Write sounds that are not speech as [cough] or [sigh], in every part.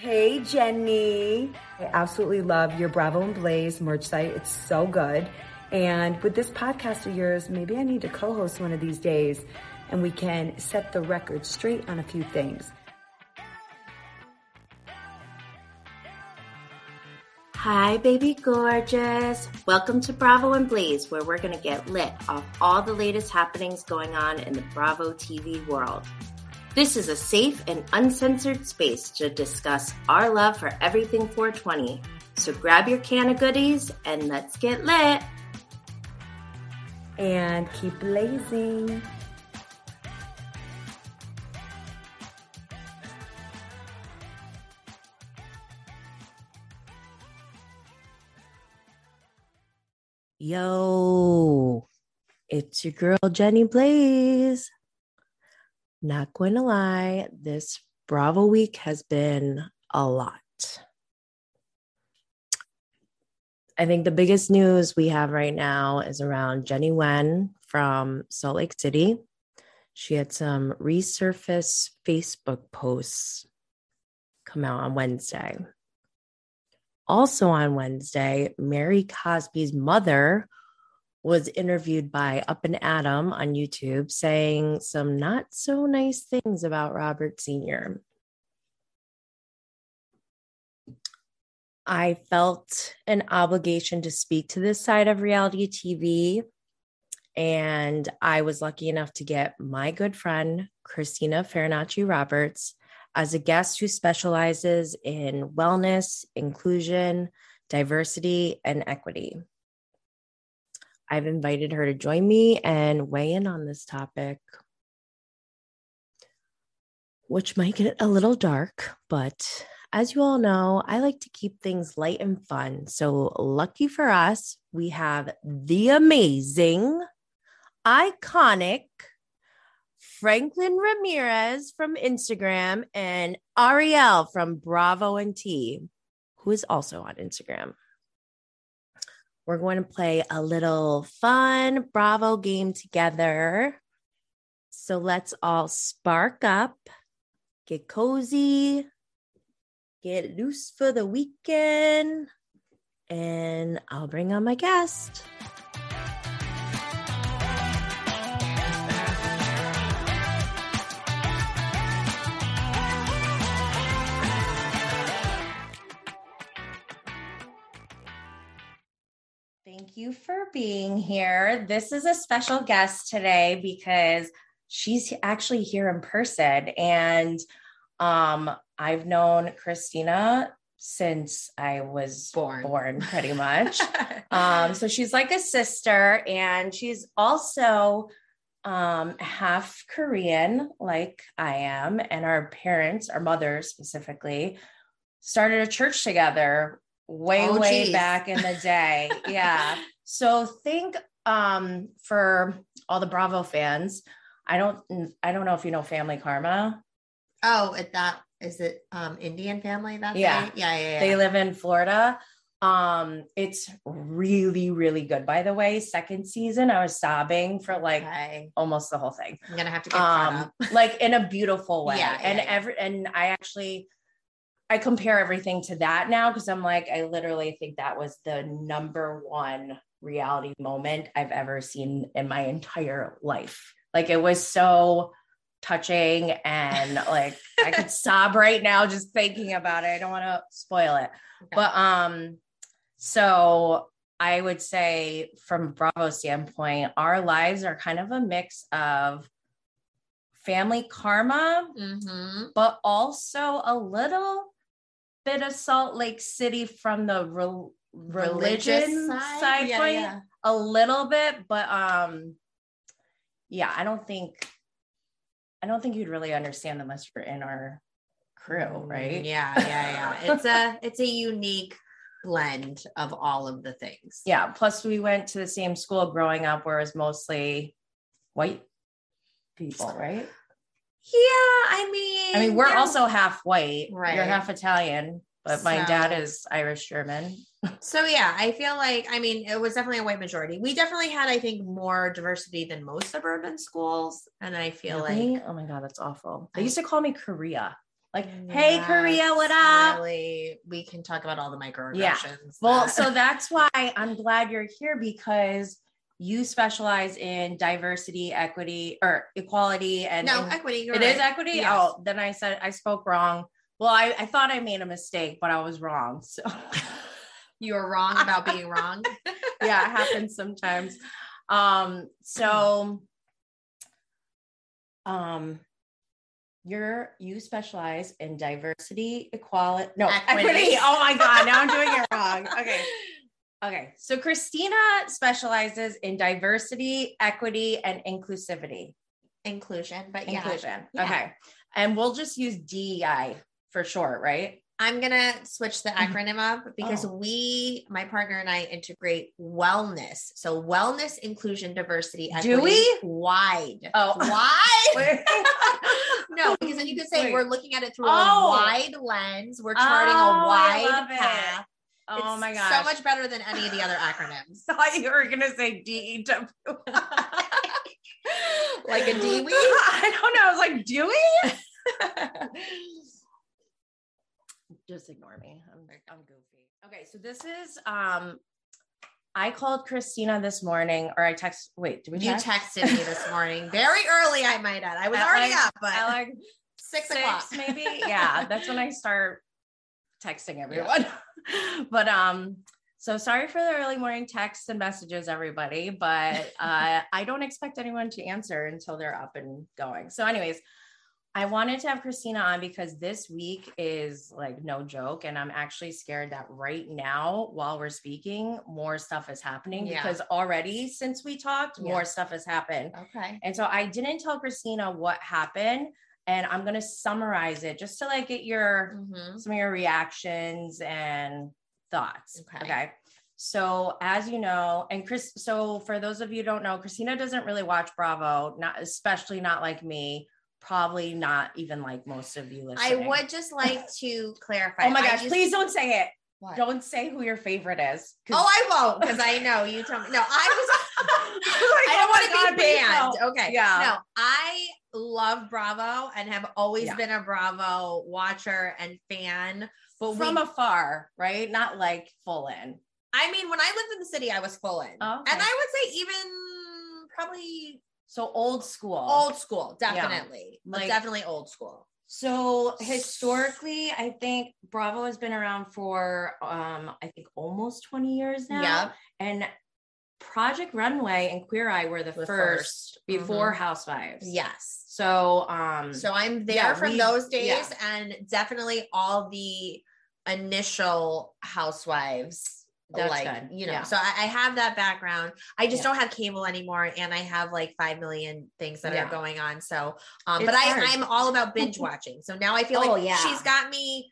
Hey, Jenny. I absolutely love your Bravo and Blaze merch site. It's so good. And with this podcast of yours, maybe I need to co host one of these days and we can set the record straight on a few things. Hi, baby gorgeous. Welcome to Bravo and Blaze, where we're going to get lit off all the latest happenings going on in the Bravo TV world. This is a safe and uncensored space to discuss our love for everything 420. So grab your can of goodies and let's get lit. And keep blazing. Yo, it's your girl Jenny Blaze. Not going to lie, this Bravo week has been a lot. I think the biggest news we have right now is around Jennie Nguyen from Salt Lake City. She had some resurface Facebook posts come out on Wednesday. Also on Wednesday, Mary Cosby's mother was interviewed by Up and Adam on YouTube saying some not so nice things about Robert Sr. I felt an obligation to speak to this side of reality TV. And I was lucky enough to get my good friend, Christina Farinacci Roberts, as a guest who specializes in wellness, inclusion, diversity, and equity. I've invited her to join me and weigh in on this topic, which might get a little dark, but as you all know, I like to keep things light and fun. So, lucky for us, we have the amazing, iconic, Franklin Ramirez from Instagram and Ariel from Bravo and Tea, who is also on Instagram. We're going to play a little fun Bravo game together. So let's all spark up, get cozy, get loose for the weekend, and I'll bring on my guest. You for being here. This is a special guest today because she's actually here in person. And um, I've known Christina since I was Born. born pretty much. [laughs] um, so she's like a sister, and she's also um, half Korean, like I am. And our parents, our mothers specifically, started a church together way Oh, way geez. back in the day yeah [laughs] so think um for all the bravo fans i don't i don't know if you know family karma Oh, at that is it um Indian family that Yeah. they- yeah, yeah, yeah. they live in florida um it's really really good by the way second season i was sobbing for like Okay. almost the whole thing I'm gonna have to get um up. like in a beautiful [laughs] way Yeah, and yeah, yeah. every and i actually i compare everything to that now because i'm like i literally think that was the number one reality moment i've ever seen in my entire life like it was so touching and like i could [laughs] sob right now just thinking about it i don't want to spoil it Okay. but um so i would say from bravo standpoint our lives are kind of a mix of family karma Mhm. but also a little bit of salt lake city from the rel- religion side, Yeah, point yeah. a little bit but um yeah i don't think i don't think you'd really understand unless you're in our crew right Mm, Yeah, yeah, yeah. It's a [laughs] it's a unique blend of all of the things. yeah plus we went to the same school growing up where it was mostly white people right I mean, i mean we're also half white Right. you're half italian but my dad is irish german [laughs] So yeah, I feel like I mean it was definitely a white majority. We definitely had I think more diversity than most suburban schools, and I feel Really? like oh my god that's awful they I- used to call me korea Like, hey, Korea, what up? Really, we can talk about all the microaggressions. Yeah. Well, so [laughs] that's why I'm glad you're here because you specialize in diversity, equity, or equality, and no and- equity. It is right. equity. Yes. Oh, then I said I spoke wrong. Well, I, I thought I made a mistake, but I was wrong. So [laughs] you are wrong about being wrong. [laughs] yeah, it happens sometimes. Um, so um you're you specialize in diversity, equality, no Equity. equity. Oh my god, now I'm doing it wrong. Okay. [laughs] Okay. So Christina specializes in diversity, equity, and inclusivity. Inclusion, but yeah, Inclusion. Yeah. Okay. And we'll just use DEI for short, right? I'm gonna switch the mm-hmm. acronym up because Oh. we, my partner and I, integrate wellness. So wellness, inclusion, diversity, Do we? wide. Oh. [laughs] wide. [laughs] no, because then you could say Wait. we're looking at it through Oh. a wide lens. We're charting Oh, a wide path. it. Oh It's my gosh. so much better than any of the other acronyms. [laughs] thought you were gonna say D E W. [laughs] like a [laughs] DWI? I don't know. I was like, do we? Just ignore me. I'm I'm goofy. Okay, so this is um I called Christina this morning, or I text. Wait, did we You text? texted me this morning, very early. I might add. I was At already like- up, but At like six, six, o'clock, maybe. Yeah, that's when I start texting everyone. [laughs] but um, so sorry for the early morning texts and messages, everybody. But [laughs] uh, I don't expect anyone to answer until they're up and going. So, anyways, I wanted to have Christina on because this week is like no joke, and I'm actually scared that right now, while we're speaking, more stuff is happening Yeah. because already since we talked, Yeah. more stuff has happened. Okay. And so I didn't tell Christina what happened. And I'm gonna summarize it just to like get your Mhm. some of your reactions and thoughts. Okay. Okay. So as you know, and Chris, so for those of you who don't know, Christina doesn't really watch Bravo, not especially not like me, probably not even like most of you I would just like to clarify. Oh my gosh, used- please don't say it. What? Don't say who your favorite is. Oh, I won't because I know you told me. No, I [laughs] was. Like, I don't want to be banned. no. Okay. Yeah. No, I love Bravo and have always Yeah. been a Bravo watcher and fan. But From we, afar, right? Not like full in. I mean, when I lived in the city, I was full in, Oh, okay. and I would say even probably So old school. old school, definitely, But Like- definitely old school. So historically, I think Bravo has been around for um I think almost 20 years now. Yep. And Project Runway and Queer Eye were the, The first, first. before Mhm. Housewives. Yes. So um So I'm there Yeah, from we- those days yeah. and definitely all the initial housewives. That's like good. you know, Yeah. so I, I have that background. I just Yeah. don't have cable anymore, and I have like five million things that Yeah. are going on. So, um, It's but I. I'm all about [laughs] binge watching. So now I feel Oh, like yeah. she's got me.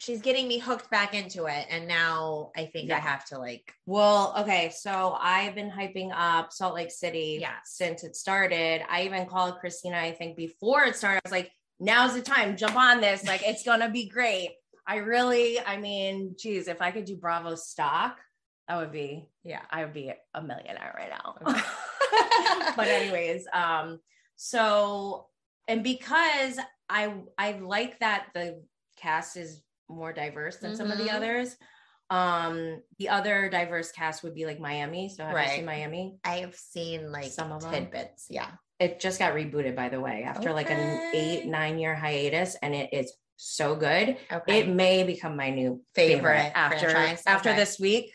She's getting me hooked back into it, and now I think I have to like. Well, okay, so I've been hyping up Salt Lake City Yeah. since it started. I even called Christina, I think before it started. I was like, now's the time, jump on this. Like, it's gonna be great. I really, I mean, geez, if I could do Bravo stock, that would be, Yeah. I would be a millionaire right now. Okay. [laughs] but anyways, um, so and because I I like that the cast is more diverse than some of the Mhm. others. Um, the other diverse cast would be like Miami. So have you seen Miami? I have seen like Some of tidbits. Yeah. It just got rebooted, by the way, after like an eight, nine year hiatus, and it is so good. Okay. It may become my new favorite, Favorite after franchise? after Okay. this week.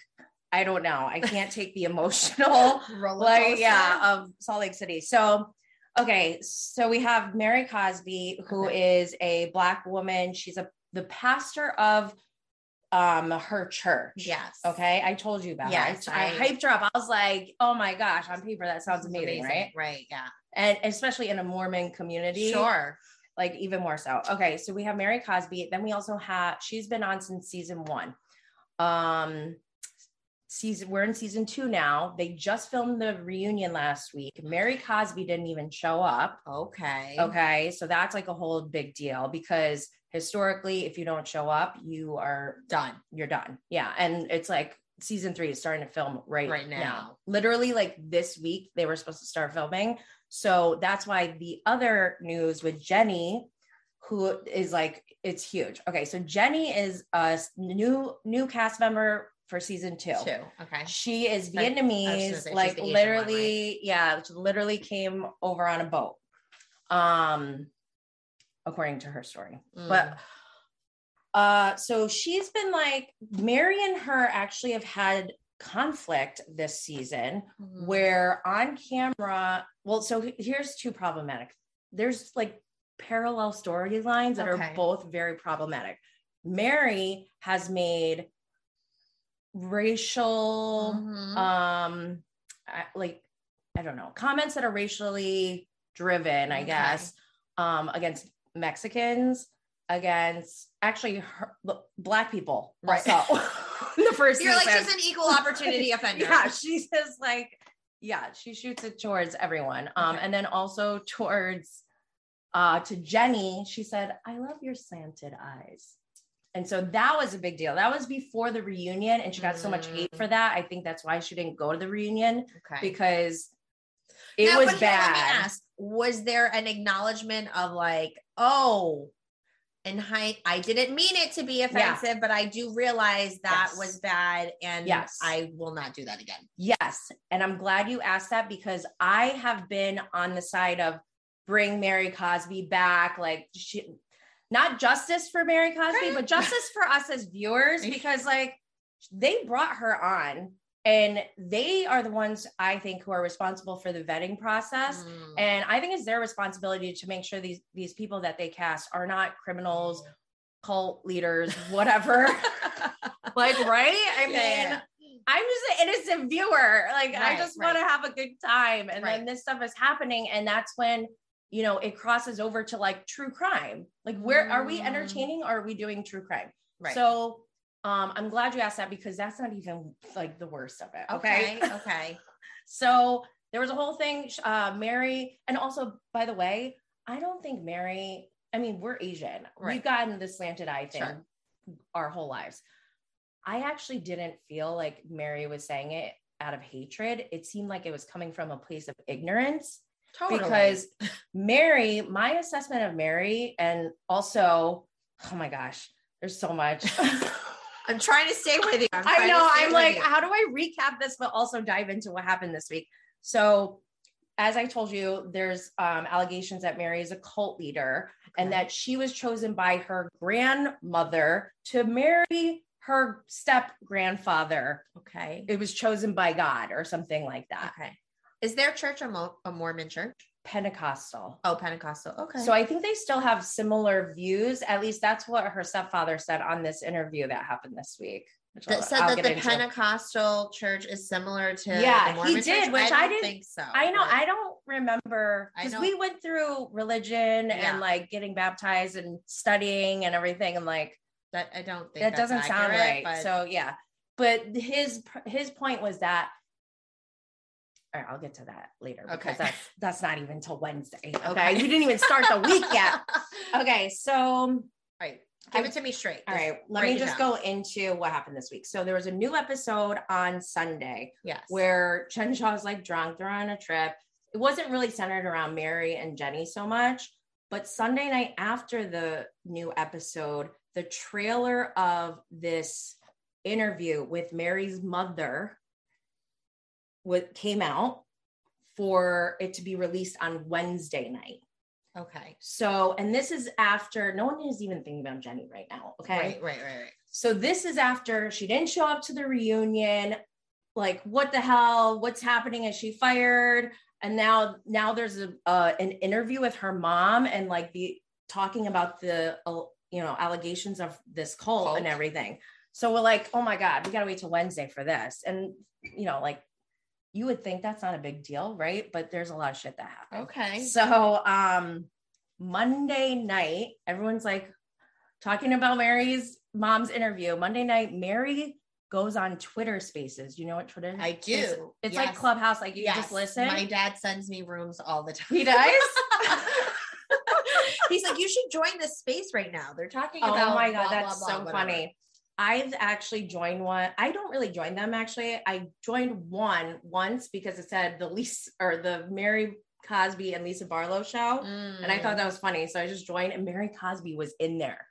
I don't know. I can't take the [laughs] emotional [laughs] like yeah of Salt Lake City. So okay, so we have Mary Cosby, who is a black woman. She's a the pastor of um her church. Yes. Okay. I told you about Yes. I, I hyped her up. I was like, oh my gosh, on paper, that sounds It's amazing, right? Right. Yeah. And especially in a Mormon community. Sure. Like even more so. Okay. So we have Mary Cosby. Then we also have she's been on since season one. Um season we're in season two now. They just filmed the reunion last week. Mary Cosby didn't even show up. Okay. Okay. So that's like a whole big deal because historically, if you don't show up, you are Done. you're done. Yeah. And it's like season three is starting to film right, Right now. now. Literally, like this week, they were supposed to start filming. So that's why the other news with Jenny, who is like it's huge. Okay, so Jenny is a new new cast member for season two. Two. Okay. She is I- I was gonna Vietnamese, say like Asian one, literally, yeah, literally came over on a boat. Um, according to her story. Mm. But uh, so she's been like Mary and her actually have had conflict this season Mhm. where on camera, well, so here's two problematic. There's like parallel storylines that Okay. are both very problematic. Mary has made racial Mhm. um like i don't know comments that are racially driven i Okay. guess um against mexicans against actually her, black people Right. also [laughs] first You're like she's an equal opportunity [laughs] offender. yeah she says like yeah she shoots it towards everyone um Okay. and then also towards uh to jenny she said i love your slanted eyes and so that was a big deal that was before the reunion and she got so much hate Mm. for that i think that's why she didn't go to the reunion Okay. because it Now, was but here, let me bad ask, was there an acknowledgement of like, oh, and I, I didn't mean it to be offensive, but I do realize that Yes. was bad, and Yes. I will not do that again. Yes. And I'm glad you asked that because I have been on the side of bring Mary Cosby back. Like, she, not justice for Mary Cosby, [laughs] but justice for us as viewers [laughs] because, like, they brought her on and they are the ones I think who are responsible for the vetting process. Mm. And I think it's their responsibility to make sure these these people that they cast are not criminals, cult leaders, whatever. [laughs] like, right? I mean, Yeah, I'm just an innocent viewer. Like, I Right, just right. want to have a good time. And then this stuff is happening. And that's when, you know, it crosses over to like true crime. Like, where are we Mm. entertaining or are we doing true crime? right. So, um, I'm glad you asked that because that's not even like the worst of it. Okay. okay, okay. [laughs] So there was a whole thing. uh, Mary, and also, by the way, I don't think Mary, I mean, we're Asian. Right. We've gotten the slanted eye thing Sure. our whole lives. I actually didn't feel like Mary was saying it out of hatred. It seemed like it was coming from a place of ignorance Totally. because Mary, my assessment of Mary, and also, oh my gosh, there's so much. [laughs] I'm trying to stay with you. I'm I know. I'm like, how do I recap this, but also dive into what happened this week? So, as I told you, there's um, allegations that Mary is a cult leader and that she was chosen by her grandmother to marry her step grandfather. okay, It was chosen by God or something like that. okay. Is their church a, Mo- a Mormon church? Pentecostal. Oh, Pentecostal. Okay. So I think they still have similar views. At least that's what her stepfather said on this interview that happened this week. that said I'll that the into. Pentecostal church is similar to Yeah, he did, church? which I don't didn't- think so. I know. I don't remember because we went through religion Yeah. and like getting baptized and studying and everything, and like that I don't think that doesn't sound right. but- So yeah, but his his point was that. I'll get to that later because Okay. that's that's not even till Wednesday. Okay, Okay. we didn't even start the week yet. [laughs] Okay, so All right, give I- it to me straight. All right. Let me just down. go into what happened this week. So there was a new episode on Sunday Yes. where Jen Shaw's like drunk, they're on a trip. It wasn't really centered around Mary and Jenny so much, but Sunday night after the new episode, the trailer of this interview with Mary's mother what came out for it to be released on Wednesday night. Okay. So, and this is after no one is even thinking about Jenny right now. Okay. Right. Right. Right. Right. So this is after she didn't show up to the reunion. Like, what the hell? What's happening? Is she fired? And now, now there's a uh, an interview with her mom and like the talking about the uh, you know allegations of this cult, Cult. and everything. So we're like, oh my god, we gotta wait till Wednesday for this. And you know, like you would think that's not a big deal, right? But there's a lot of shit that happened. Okay. So um Monday night, everyone's like talking about Mary's mom's interview. Monday night, Mary goes on Twitter spaces. You know what Twitter I is? do. It's like Clubhouse, like you Yes. just listen. My dad sends me rooms all the time. he does. [laughs] He's like, you should join this space right now. They're talking oh about. Oh my god, blah, that's blah, so whatever. funny. I've actually joined one. I don't really join them actually. I joined one once because it said the least or the Mary Cosby and Lisa Barlow show. And I Mm. thought that was funny. So I just joined and Mary Cosby was in there.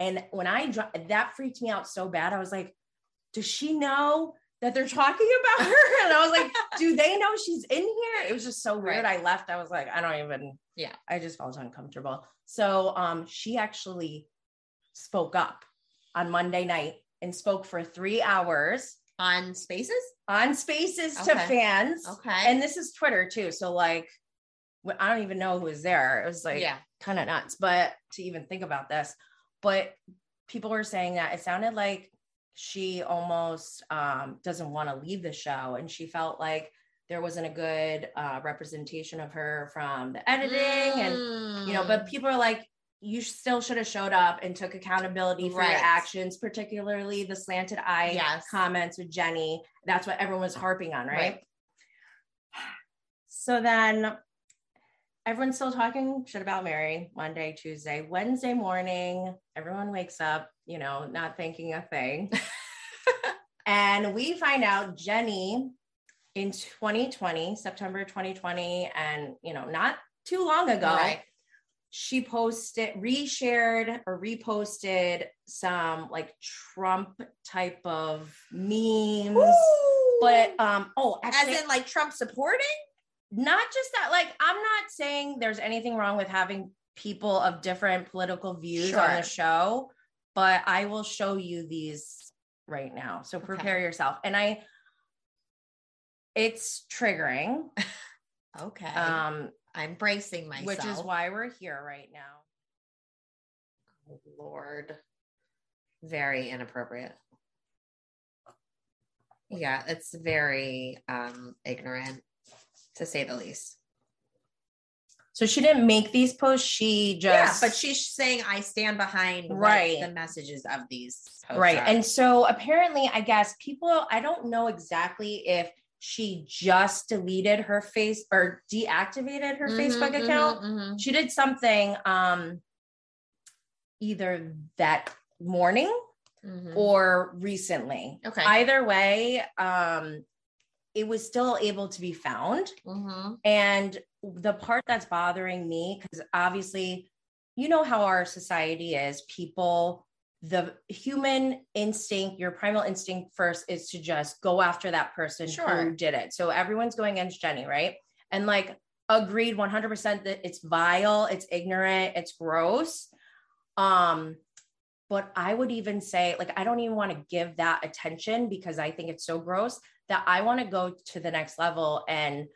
And when I that freaked me out so bad, I was like, does she know that they're talking about her? [laughs] And I was like, do they know she's in here? It was just so weird. I left. I was like, I don't even, Yeah. I just felt uncomfortable. So um she actually spoke up on Monday night and spoke for three hours on spaces. on spaces to fans. Okay. And this is Twitter too. So like I don't even know who was there. It was like yeah. kind of nuts, but to even think about this. But people were saying that it sounded like she almost um, doesn't want to leave the show, and she felt like there wasn't a good uh, representation of her from the editing, and you know. Mm. But people are like, you still should have showed up and took accountability for Right. your actions, particularly the slanted eye Yes. comments with Jenny. That's what everyone was harping on, right? Right. So then everyone's still talking shit about Mary Monday, Tuesday, Wednesday morning. Everyone wakes up, you know, not thinking a thing. [laughs] and we find out Jenny in 2020, September 2020, and, you know, not too long ago, Right. She posted, reshared or reposted some like Trump type of memes. But um, oh, actually, as in like Trump supporting. not just that like i'm not saying there's anything wrong with having people of different political views on the show but i will show you these right now so prepare yourself and i it's triggering [laughs] Okay. um I'm bracing myself. which is why we're here right now Oh, Lord. Very inappropriate. Yeah, it's very um ignorant to say the least. so she didn't make these posts she just yeah, but she's saying I stand behind what Right. the messages of these posts right are. and so apparently i guess people i don't know exactly if she just deleted her face or deactivated her Mhm, facebook mhm, account mhm. she did something um either that morning Mhm. or recently Okay. either way um it was still able to be found Mhm. and the part that's bothering me, because obviously, you know how our society is, people, the human instinct, your primal instinct first is to just go after that person Sure. who did it. So everyone's going against Jenny, right? And like, agreed 100% that it's vile, it's ignorant, it's gross. Um, but I would even say, like, I don't even want to give that attention because I think it's so gross that I want to go to the next level and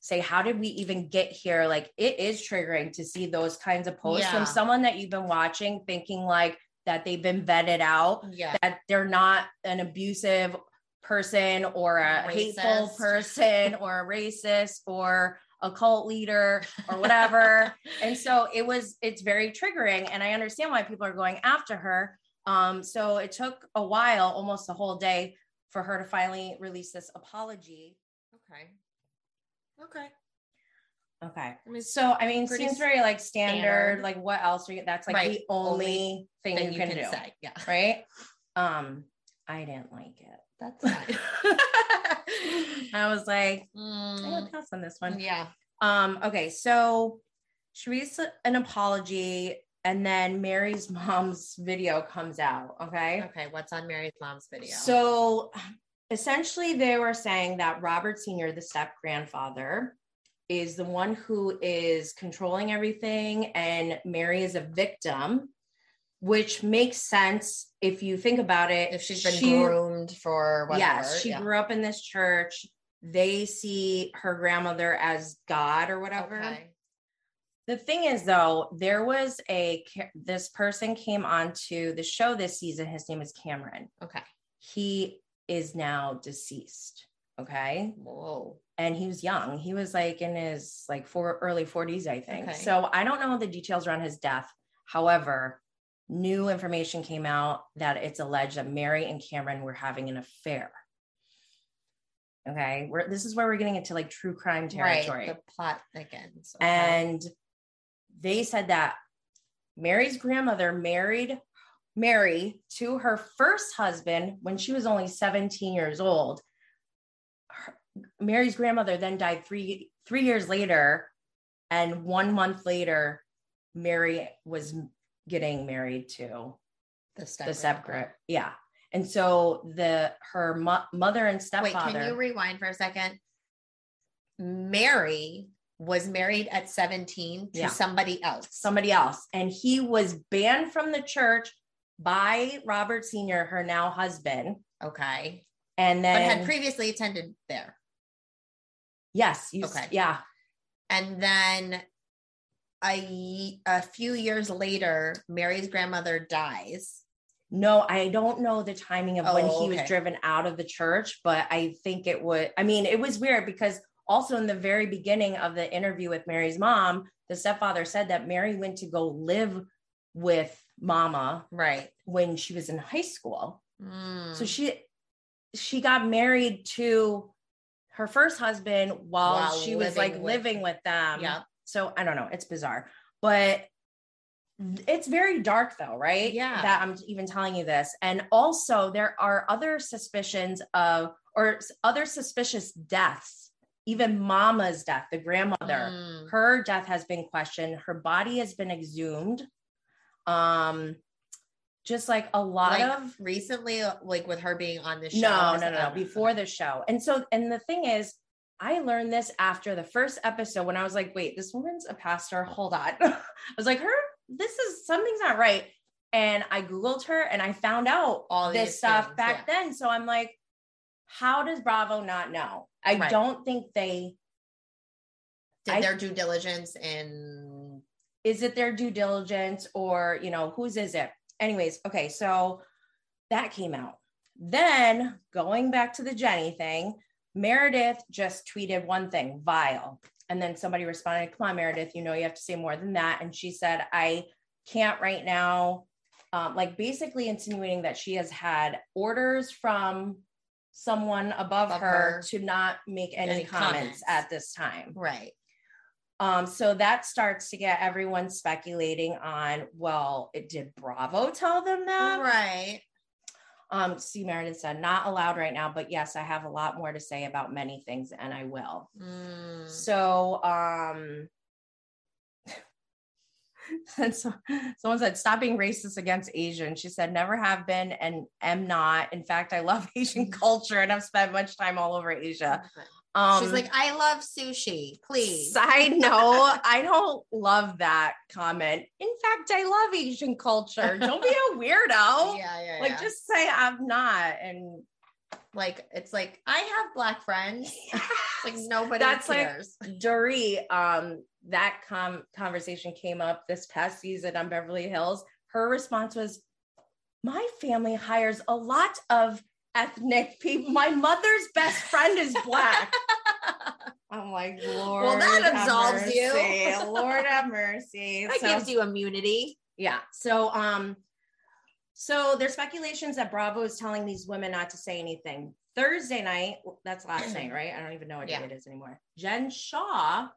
say, how did we even get here? Like, it is triggering to see those kinds of posts Yeah. from someone that you've been watching, thinking like that they've been vetted out, Yeah. that they're not an abusive person or a hateful person or a racist or a cult leader or whatever. [laughs] and so it was, it's very triggering. And I understand why people are going after her. Um, so it took a while, almost a whole day, for her to finally release this apology. Okay. Okay. Okay. I mean, So I mean, seems very like standard. standard. Like what else are you that's like Right. the only, Only thing thing you, can, do. say. Yeah. Right. Um, I didn't like it. That's. [laughs] [laughs] I was like, I'm Mm, gonna pass on this one. yeah. Um, okay, so she released an apology and then Mary's mom's video comes out. Okay. Okay. What's on Mary's mom's video? So essentially, they were saying that Robert Sr., the step grandfather, is the one who is controlling everything, and Mary is a victim, which makes sense if you think about it. if she's been She- groomed for whatever. Yes, she yeah. grew up in this church. They see her grandmother as God or whatever. Okay. The thing is, though, there was a this person came onto the show this season. His name is Cameron. Okay. He is now deceased. Okay, Whoa. And he was young. He was like in his like four early forties, I think. Okay. So I don't know the details around his death. However, new information came out that it's alleged that Mary and Cameron were having an affair. Okay, we're, this is where we're getting into like true crime territory. Right. The plot thickens. Okay. And they said that Mary's grandmother married Mary to her first husband when she was only 17 years old. Mary's grandmother then died three three years later, And one month later, Mary was getting married to The step. the step Yeah. And so the her mo- mother and Wait, stepfather. can you rewind for a second? Mary was married at 17 to Yeah. somebody else. somebody else. And he was banned from the church by Robert Sr., her now husband. okay. And But then, had previously attended there. Yes, you, Okay. yeah, And then a, a few years later, Mary's grandmother dies. no, I don't know the timing of when Oh, he was driven out of the church, but I think it would. I mean, it was weird because also in the very beginning of the interview with Mary's mom, the stepfather said that Mary went to go live with Mama Right. when she was in high school. Mm. So she she got married to her first husband while, While she was like with- living with them. yeah. So I don't know, it's bizarre. But it's very dark though, right? Yeah. That I'm even telling you this. And also there are other suspicions of or other suspicious deaths. Even mama's death, the grandmother, Mm. her death has been questioned. Her body has been exhumed. Um just like a lot Like of recently, uh, like with her being on the show. no, no, no, no. Before the show. And so, and the thing is, I learned this after the first episode when I was like, wait, this woman's a pastor. Hold on. [laughs] I was like, her, this is something's not right. And I Googled her and I found out All all this stuff things, back yeah. then. So I'm like, how does Bravo not know? I Right. don't think they, did I- their due diligence in is it their due diligence or, you know, whose is it? Anyways, okay. So that came out. Then going back to the Jenny thing, Meredith just tweeted one thing, vile. And then somebody responded, Come on, Meredith, you know, you have to say more than that. And she said, I can't right now. Um, like basically insinuating that she has had orders from someone above, Above her, her. to not make any, Any comments, comments. at this time. right. Um, so that starts to get everyone speculating on, well, it did Bravo tell them that? Right. Um, C. Meredith said, not allowed right now, but yes, I have a lot more to say about many things and I will. Mm. So, um, [laughs] and so someone said, stop being racist against Asian. She said, never have been and am not. In fact, I love [laughs] Asian culture and I've spent much time all over Asia. Um, She's like, I love sushi. Please. Side [laughs] note, I don't love that comment. In fact, I love Asian culture. Don't be a [laughs] weirdo. yeah, yeah, Like yeah. just say I'm not. And like it's like I have black friends. [laughs] like nobody That's like- Dorit, um, that com- conversation came up this past season on Beverly Hills. Her response was, My family hires a lot of ethnic people. My mother's best friend is black. I'm like, Lord. Well, that absolves you. [laughs] Lord have mercy. that So- gives you immunity. yeah. So um so there's speculations that Bravo is telling these women not to say anything. Thursday night, that's last night, [clears throat] right? I don't even know what Yeah. day it is anymore. Jen Shaw,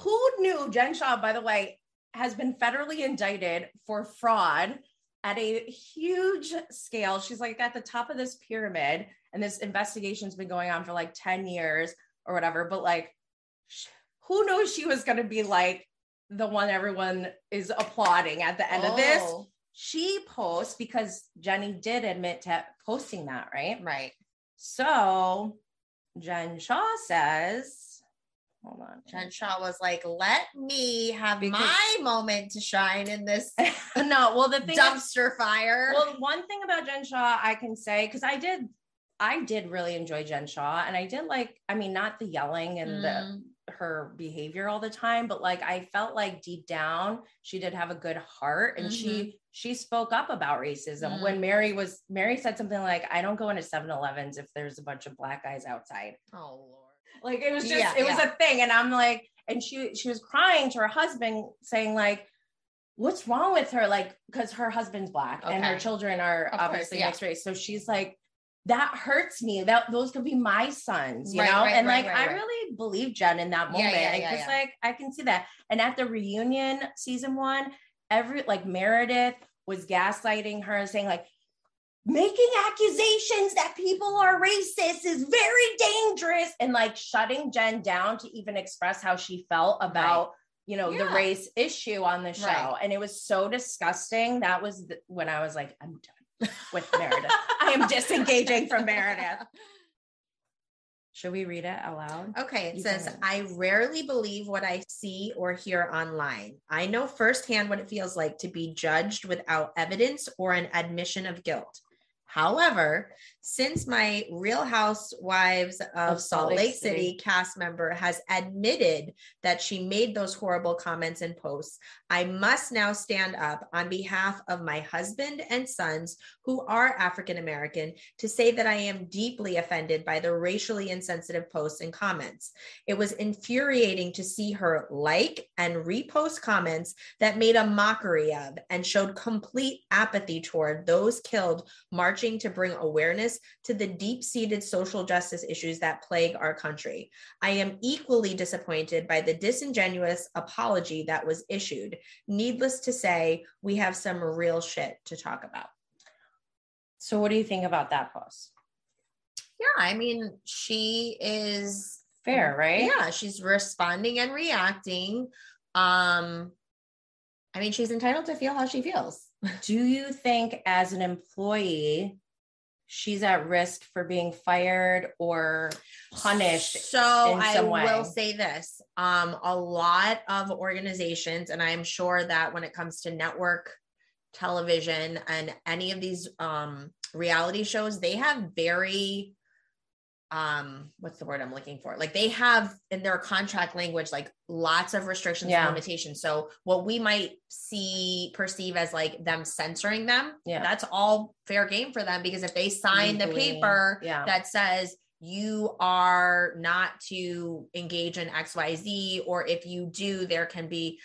who knew Jen Shaw, by the way, has been federally indicted for fraud at a huge scale. She's like at the top of this pyramid, and this investigation's been going on for like 10 years or whatever. But like, who knows she was going to be like the one everyone is applauding at the end of this? Oh, She posts because Jenny did admit to posting that, right? Right. So Jen Shaw says, hold on. Jen Shaw was like, let me have Because- my moment to shine in this [laughs] no, well, the thing is, dumpster fire. well, one thing about Jen Shaw I can say, because I did, I did really enjoy Jen Shaw, and I did like, I mean, not the yelling and the Mm. her behavior all the time, but like I felt like deep down she did have a good heart, and she she spoke up about racism Mm. when Mary was Mary said something like, "I don't go into 7-Elevens if there's a bunch of black guys outside." oh Lord. Like it was just Yeah, it was a thing, and I'm like, and she she was crying to her husband, saying like. What's wrong with her? Like, because her husband's black and her children are Of course, obviously yeah. mixed race. So she's like, that hurts me. That those could be my sons, you Right, know? right, and right, like I really believe Jen in that moment. yeah, Because yeah, yeah. like I can see that. And at the reunion season one, every like Meredith was gaslighting her, saying like making accusations that people are racist is very dangerous and like shutting Jen down to even express how she felt about you know, Yeah. the race issue on the show. Right. And it was so disgusting. That was the, when I was like, I'm done with Meredith. [laughs] I am disengaging from Meredith. Should we read it aloud? Okay, it You says, can. I rarely believe what I see or hear online. I know firsthand what it feels like to be judged without evidence or an admission of guilt. However, since my Real Housewives of, Salt Lake City. cast member has admitted that she made those horrible comments and posts, I must now stand up on behalf of my husband and sons who are African American to say that I am deeply offended by the racially insensitive posts and comments. It was infuriating to see her like and repost comments that made a mockery of and showed complete apathy toward those killed marching to bring awareness to the deep seated social justice issues that plague our country. I am equally disappointed by the disingenuous apology that was issued. Needless to say, we have some real shit to talk about. So, what do you think about that post? Yeah, I mean, she is Fair, right? Yeah, she's responding and reacting. Um, I mean, she's entitled to feel how she feels. Do you think, as an employee, she's at risk for being fired or punished? So I way. will say this: um, a lot of organizations, and I'm sure that when it comes to network television and any of these um, reality shows, they have very um what's the word i'm looking for like they have in their contract language like lots of restrictions Yeah. and limitations so what we might see perceive as like them censoring them Yeah. that's all fair game for them because if they sign the paper yeah. that says you are not to engage in xyz or if you do there can be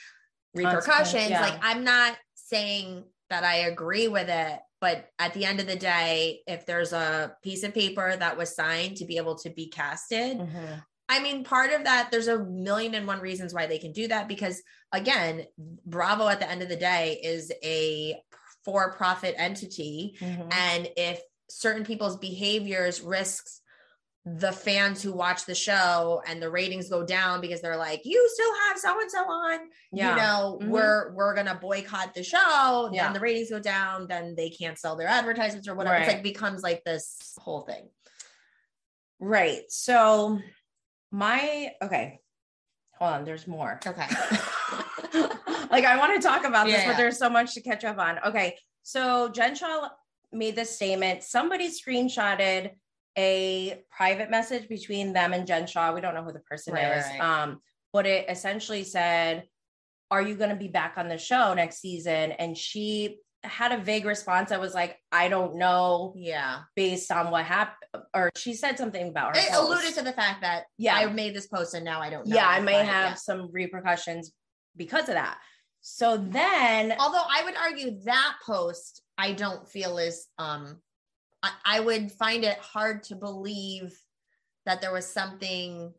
repercussions yeah. like i'm not saying that i agree with it but at the end of the day if there's a piece of paper that was signed to be able to be casted Mhm. I mean, part of that, there's a million and one reasons why they can do that because, again, Bravo at the end of the day is a for profit entity. Mhm. And if certain people's behaviors risks the fans who watch the show and the ratings go down because they're like, you still have so and so on, Yeah. you know, Mhm. we're we're gonna boycott the show, Yeah. then the ratings go down, then they can't sell their advertisements or whatever. It's like becomes like this whole thing. Right. So, my, okay. Hold on. There's more. Okay. [laughs] like I want to talk about this, Yeah, but there's so much to catch up on. Okay, so Jen Shaw made this statement. Somebody screenshotted a private message between them and Jen Shaw. We don't know who the person Right, is. right. Um, but it essentially said, "Are you going to be back on the show next season?" And she had a vague response that was like, "I don't know." yeah. Based on what happened, or she said something about her. It post. alluded to the fact that Yeah. I made this post and now I don't know. yeah, I may have some repercussions because of that. So then Although I would argue that post I don't feel is um I, I would find it hard to believe that there was something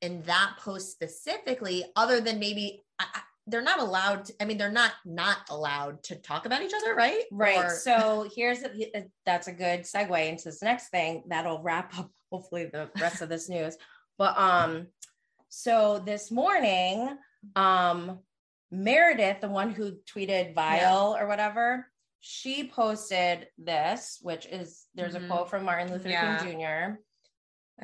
in that post specifically other than maybe I, I, they're not allowed to, I mean they're not not allowed to talk about each other, right? Right. Or- so here's a, that's a good segue into this next thing that'll wrap up hopefully the rest of this news. But um, so this morning, um, Meredith, the one who tweeted vile or whatever, she posted this, which is there's Mhm. a quote from Martin Luther Yeah. King Jr.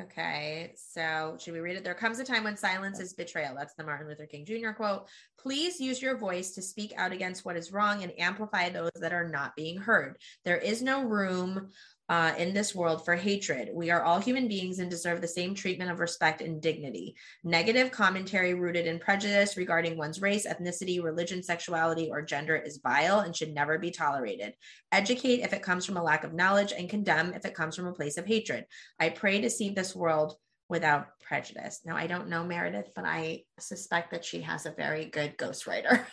Okay, so should we read it? There comes a time when silence is betrayal. That's the Martin Luther King Jr. quote. Please use your voice to speak out against what is wrong and amplify those that are not being heard. There is no room uh, in this world for hatred. We are all human beings and deserve the same treatment of respect and dignity. Negative commentary rooted in prejudice regarding one's race, ethnicity, religion, sexuality, or gender is vile and should never be tolerated. Educate if it comes from a lack of knowledge, and condemn if it comes from a place of hatred. I pray to see this world without prejudice. Now, I don't know Meredith, but I suspect that she has a very good ghostwriter.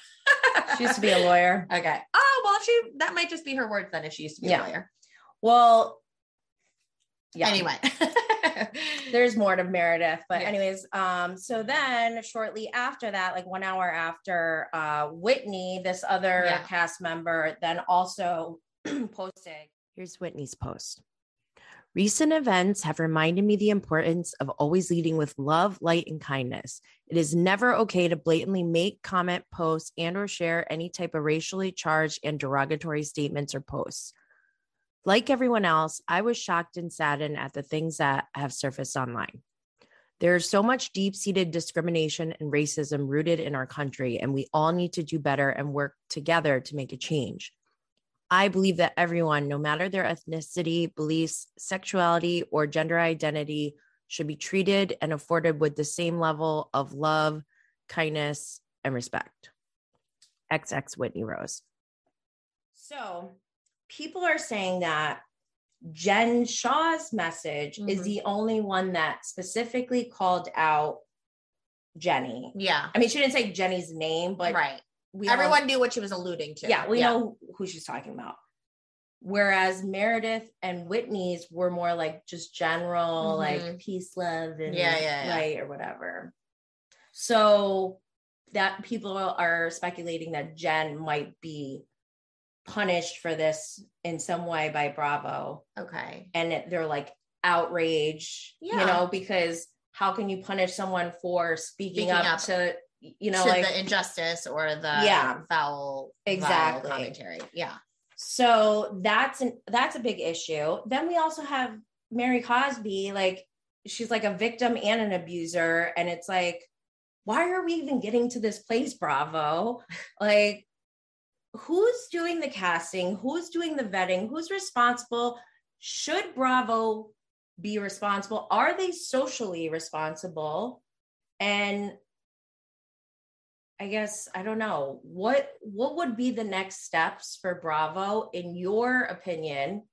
She used to be a lawyer. [laughs] okay. Oh, well, she that might just be her words then if she used to be Yeah. a lawyer. Well, yeah. Anyway. [laughs] there's more to Meredith, but Yeah. anyways, um, so then shortly after that, like one hour after, uh, Whitney, this other Yeah. cast member, then also [clears throat] posted. Here's Whitney's post. Recent events have reminded me the importance of always leading with love, light, and kindness. It is never okay to blatantly make, comment, post, and or share any type of racially charged and derogatory statements or posts. Like everyone else, I was shocked and saddened at the things that have surfaced online. There's so much deep seated discrimination and racism rooted in our country, and we all need to do better and work together to make a change. I believe that everyone, no matter their ethnicity, beliefs, sexuality, or gender identity, should be treated and afforded with the same level of love, kindness, and respect. XX Whitney Rose. So, people are saying that Jen Shaw's message mm-hmm. is the only one that specifically called out Jenny. Yeah. I mean, she didn't say Jenny's name, but right everyone all, knew what she was alluding to. Yeah, we yeah. know who she's talking about. Whereas Meredith and Whitney's were more like just general, mm-hmm. like peace, love, and yeah, yeah, yeah, light or whatever. So that people are speculating that Jen might be punished for this in some way by Bravo. Okay. And it, they're like outrage, yeah. you know, because how can you punish someone for speaking, speaking up, up, to you know, like the injustice or the yeah, foul exactly commentary. Yeah. So that's an that's a big issue. Then we also have Mary Cosby, like she's like a victim and an abuser, and it's like, why are we even getting to this place, Bravo? like, who's doing the casting? Who's doing the vetting? Who's responsible? Should Bravo be responsible? Are they socially responsible? And I guess I don't know what what would be the next steps for Bravo in your opinion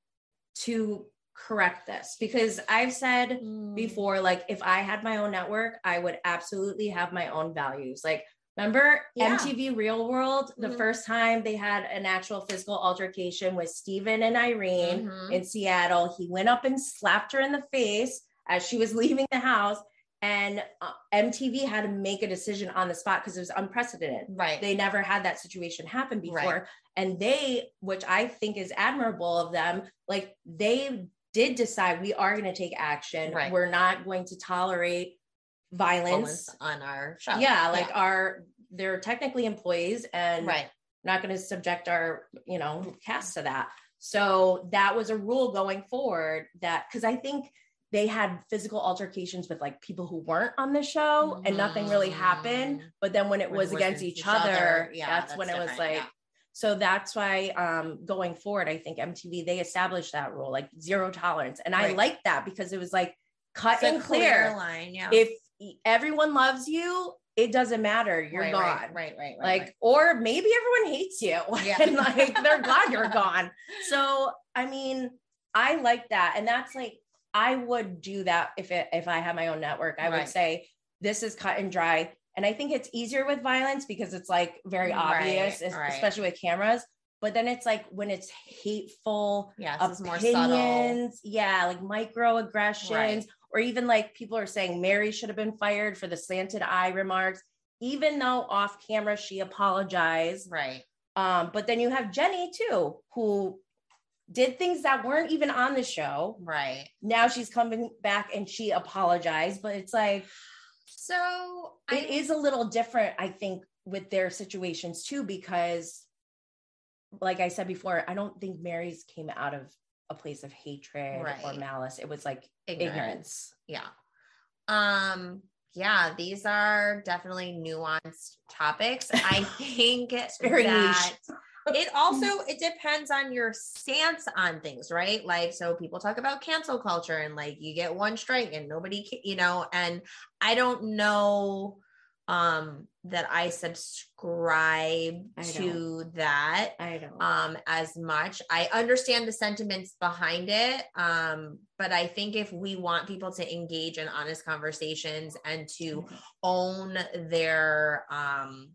to correct this because I've said mm. before like if I had my own network I would absolutely have my own values like remember yeah. MTV Real World the mm-hmm. first time they had an actual physical altercation with Stephen and Irene mm-hmm. in Seattle he went up and slapped her in the face as she was [laughs] leaving the house and uh, MTV had to make a decision on the spot because it was unprecedented. Right. They never had that situation happen before. Right. And they, which I think is admirable of them, like they did decide we are going to take action. Right. We're not going to tolerate violence, on our show. Yeah, like yeah. our they're technically employees and right. not going to subject our, you know, cast to that. So that was a rule going forward that because I think they had physical altercations with like people who weren't on the show mm-hmm. and nothing really happened. Mm-hmm. But then when it when was against each, each other, other, yeah, that's, that's when it was like, yeah. so that's why um, going forward, I think MTV, they established that rule, like zero tolerance. And right. I like that because it was like cut it's and clear. clear line. Yeah. If everyone loves you, it doesn't matter. You're right, gone. Right, right, right, Like, right. or maybe everyone hates you [laughs] yeah. and like they're glad you're [laughs] gone. So, I mean, I like that. And that's like, I would do that if it if I had my own network. I would say this is cut and dry. And I think it's easier with violence because it's like very obvious, especially with cameras. But then it's like when it's hateful yeah, opinions, yeah, like microaggressions. Or even like people are saying Mary should have been fired for the slanted eye remarks, even though off camera she apologized. Right. Um, but then you have Jenny too, who did things that weren't even on the show. Right. Now she's coming back and she apologized, but it's like so it I, is a little different, I think, with their situations too, because like I said before, I don't think Mary's came out of a place of hatred right. or malice. It was like ignorance. ignorance. Yeah. Um yeah, these are definitely nuanced topics. I [laughs] think it's very that it also [laughs] it depends on your stance on things right like so people talk about cancel culture and like you get one strike and nobody you know and i don't know um that i subscribe I to that i don't um as much i understand the sentiments behind it um but i think if we want people to engage in honest conversations and to mm-hmm. own their um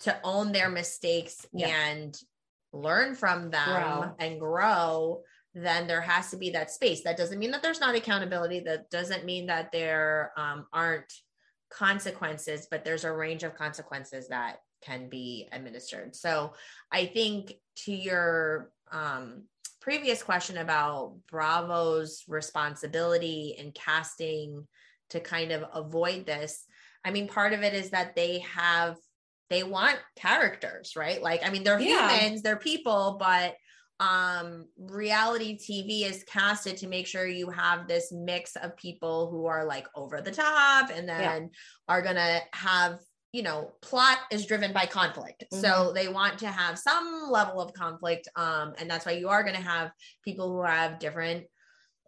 to own their mistakes yeah. and learn from them grow. and grow then there has to be that space that doesn't mean that there's not accountability that doesn't mean that there um, aren't consequences but there's a range of consequences that can be administered so i think to your um, previous question about Bravo's responsibility in casting to kind of avoid this, I mean, part of it is that they have they want characters, right? Like, I mean, they're Yeah. humans, they're people, but um reality TV is casted to make sure you have this mix of people who are like over the top and then are gonna have you know plot is driven by conflict so they want to have some level of conflict um and that's why you are gonna have people who have different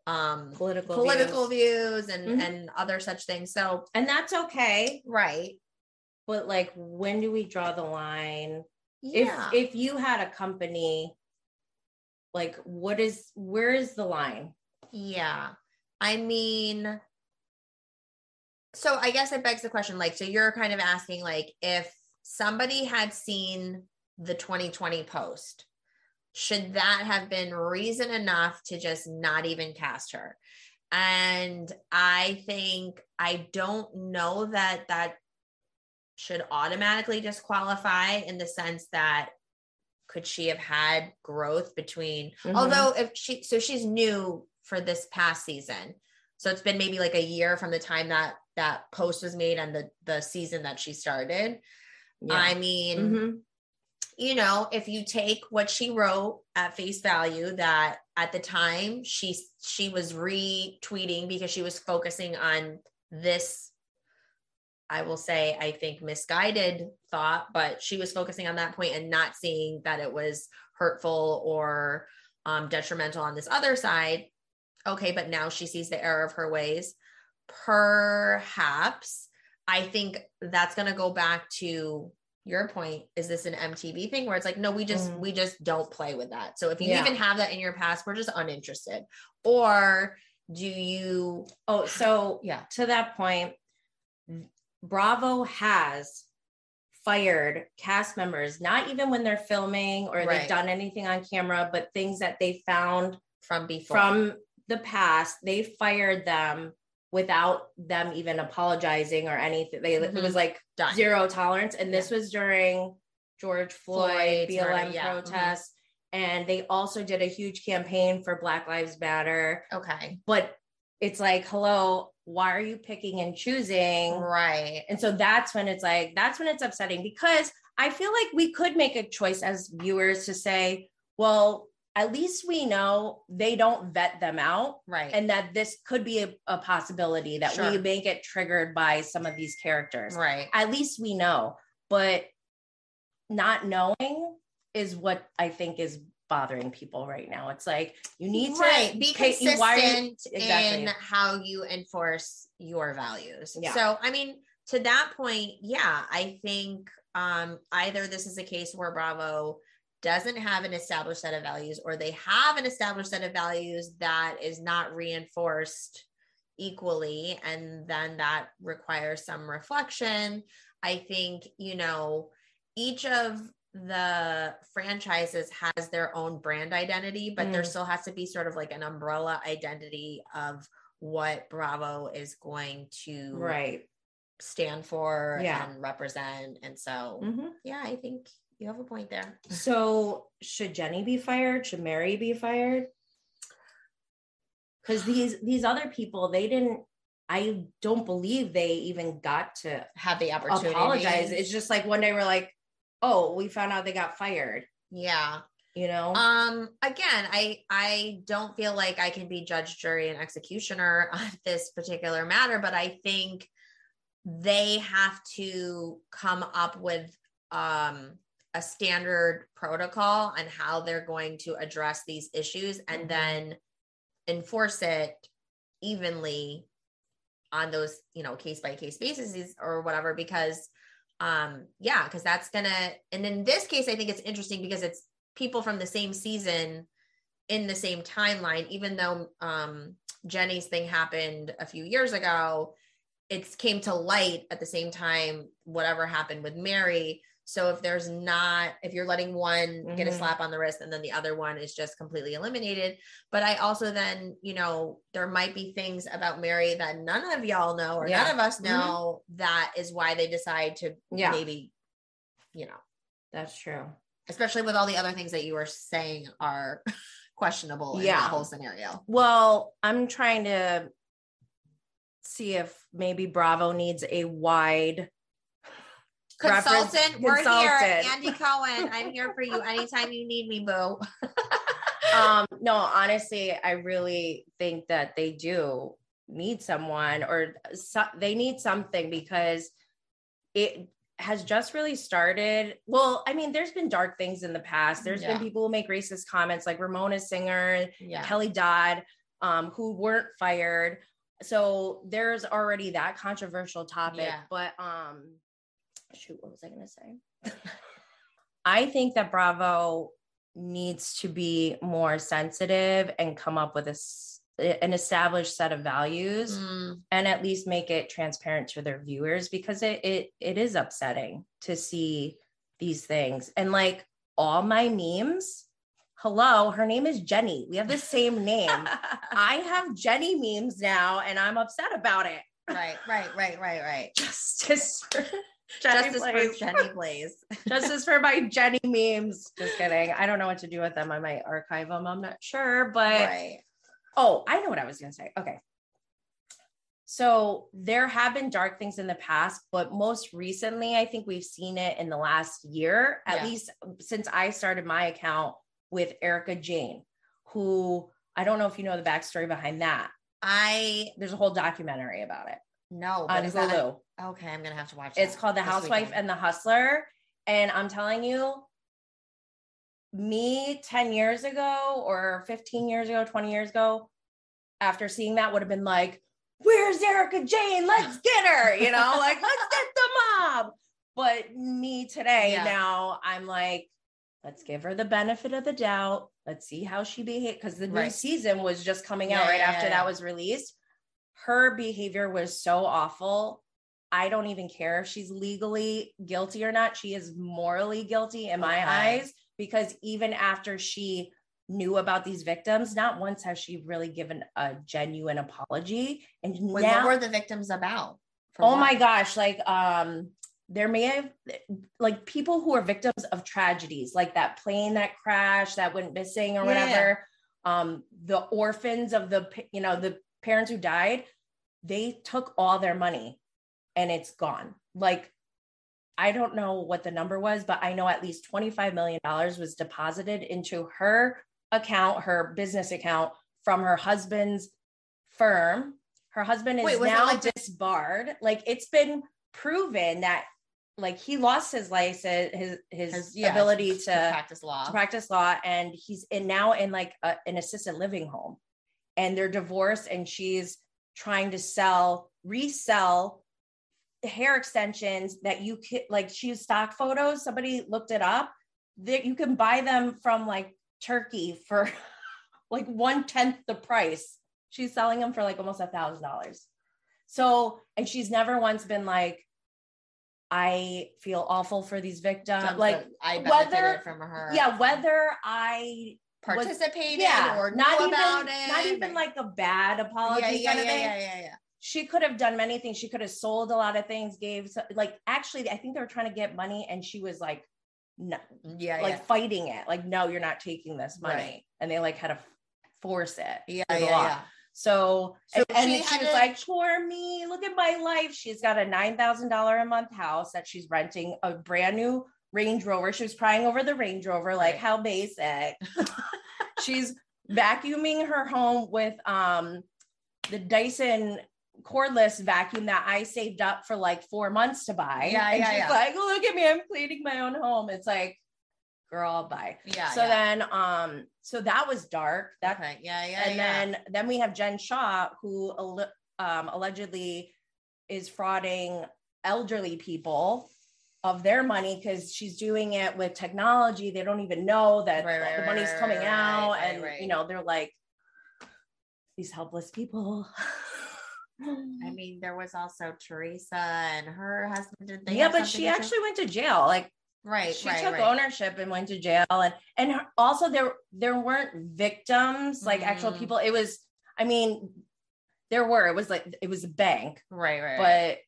um Political political views. views, and Mhm. and other such things so And that's okay. right But like when do we draw the line? yeah If if you had a company, like what is where is the line? Yeah. I mean, so I guess it begs the question like, so you're kind of asking, like, if somebody had seen the 2020 post, should that have been reason enough to just not even cast her? And I think, I don't know that that should automatically disqualify in the sense that could she have had growth between Mhm. although if she so she's new for this past season so it's been maybe like a year from the time that that post was made and the the season that she started i mean Mhm. you know if you take what she wrote at face value that at the time she she was retweeting because she was focusing on this i will say i think misguided thought but she was focusing on that point and not seeing that it was hurtful or um, detrimental on this other side okay but now she sees the error of her ways perhaps i think that's going to go back to your point is this an mtv thing where it's like no we just Mm. we just don't play with that so if you Yeah. even have that in your past we're just uninterested or do you Oh, so yeah to that point, Bravo has fired cast members, not even when they're filming or Right. they've done anything on camera, but things that they found from before from the past, they fired them without them even apologizing or anything. They it Mhm. was like done zero tolerance. And this was during George Floyd, murder, BLM yeah, mhm. protests. And they also did a huge campaign for Black Lives Matter. okay But it's like, hello, why are you picking and choosing? Mm-hmm. right And so that's when it's like, that's when it's upsetting because I feel like we could make a choice as viewers to say, well, at least we know they don't vet them out right and that this could be a, a possibility that we Sure. may get triggered by some of these characters. right At least we know. But not knowing is what I think is bothering people right now. It's like you need to right be pay- consistent you- exactly. in how you enforce your values Yeah. so i mean to that point yeah i think um either this is a case where bravo doesn't have an established set of values or they have an established set of values that is not reinforced equally and then that requires some reflection i think you know each of the franchises has their own brand identity but there Mm. still has to be sort of like an umbrella identity of what bravo is going to right. stand for Yeah. and represent and so Mhm. yeah i think you have a point there So should Jenny be fired? Should Mary be fired? Because these these other people, they didn't. I don't believe they even got to have the opportunity apologize. It's just like one day we're like, oh, we found out they got fired. yeah You know? Um, again, I I don't feel like I can be judge, jury, and executioner [laughs] on this particular matter, but I think they have to come up with um a standard protocol on how they're going to address these issues and Mhm. then enforce it evenly on those, you know, case by case basis or whatever, because um yeah, because that's gonna and in this case, I think it's interesting because it's people from the same season in the same timeline, even though um Jenny's thing happened a few years ago, it's came to light at the same time, whatever happened with Mary. So if there's not, if you're letting one get a Mhm. slap on the wrist and then the other one is just completely eliminated. But I also then, you know, there might be things about Mary that none of y'all know or Yeah. none of us Mhm. know that is why they decide to Yeah. maybe, you know, That's true. especially with all the other things that you were saying are [laughs] questionable in Yeah. whole scenario. Well, I'm trying to see if maybe Bravo needs a wide reference- Consultant, we're here. Andy Cohen, I'm here for you anytime you need me, boo. [laughs] um no honestly i really think that they do need someone or so, they need something because it has just really started well i mean there's been dark things in the past There's Yeah. been people who make racist comments like ramona singer yeah. kelly dodd um, who weren't fired so there's already that controversial topic Yeah. but um shoot what was i going to say? [laughs] I think that bravo needs to be more sensitive and come up with a, an established set of values Mm, and at least make it transparent to their viewers because it it it is upsetting to see these things. And like all my memes hello her name is jenny. We have the same name. [laughs] I have jenny memes now and i'm upset about it. Right, right, right, right, right. [laughs] justice jenny Justice Blaze. for Jenny [laughs] Blaze. justice for my jenny memes just kidding i don't know what to do with them i might archive them i'm not sure but right. Oh, I know what I was going to say. Okay. So there have been dark things in the past, but most recently, I think we've seen it in the last year, at Yeah. least since I started my account with Erika Jayne, who I don't know if you know the backstory behind that. I There's a whole documentary about it but on is that Hulu. okay? I'm gonna have to watch. It. It's called The Housewife weekend. and the Hustler. And I'm telling you, me 10 years ago or 15 years ago, 20 years ago, after seeing that, would have been like, Where's Erika Jayne? Let's [laughs] get her, you know, like, let's get the mob. But me today, Yeah. now I'm like, let's give her the benefit of the doubt. Let's see how she behaved because the new Right. season was just coming Yeah, out right yeah, after yeah, that was released. Her behavior was so awful. I don't even care if she's legally guilty or not. She is morally guilty in my Okay. eyes because even after she knew about these victims, not once has she really given a genuine apology. And Wait, now, what were the victims about? Oh what? my gosh, like um, there may have like people who are victims of tragedies, like that plane that crashed that went missing or Yeah, yeah. whatever. Um, the orphans of the you know the parents who died, they took all their money and it's gone. Like I don't know what the number was, but I know at least $25 million was deposited into her account, her business account from her husband's firm. Her husband is Wait, now like disbarred. Like it's been proven that like he lost his license, his his, His- ability to, practice law. to practice law, and he's in now in like a, an assisted living home, and they're divorced, and she's trying to sell resell hair extensions that you could like she used stock photos somebody looked it up that you can buy them from like turkey for [laughs] like one tenth the price she's selling them for like almost a thousand dollars so and she's never once been like i feel awful for these victims like I whether- from her. yeah whether i was- participated yeah or not even about it. not even like a bad apology yeah, yeah, kind of yeah, thing yeah, yeah, yeah. she could have done many things. She could have sold a lot of things, gave like actually, I think they were trying to get money, and she was like, no, Yeah, like fighting it, like no, you're not taking this money, Right. and they like had to force it. Yeah, yeah, yeah. So, So and, she she was to- like, for me, look at my life. She's got a nine thousand dollar a month house that she's renting, a brand new Range Rover. She was crying over the Range Rover, like how basic. [laughs] she's vacuuming her home with um the Dyson cordless vacuum that I saved up for like four months to buy. Yeah, and yeah, she's yeah. like, look at me, I'm cleaning my own home. It's like, girl, bye. Yeah. so yeah. then um, so that was dark. That okay. Yeah, yeah. and yeah. then then we have Jen Shaw, who um, allegedly is frauding elderly people of their money because she's doing it with technology. They don't even know that Right, right, the right, money's right, coming right, out, right, and right. you know they're like these helpless people. I [laughs] mean, there was also Teresa and her husband. Did they yeah, but she actually went to jail. Like right, she right, took right. ownership and went to jail and and her- also there there weren't victims like actual Mm. people it was i mean there were it was like it was a bank Right, right. right. but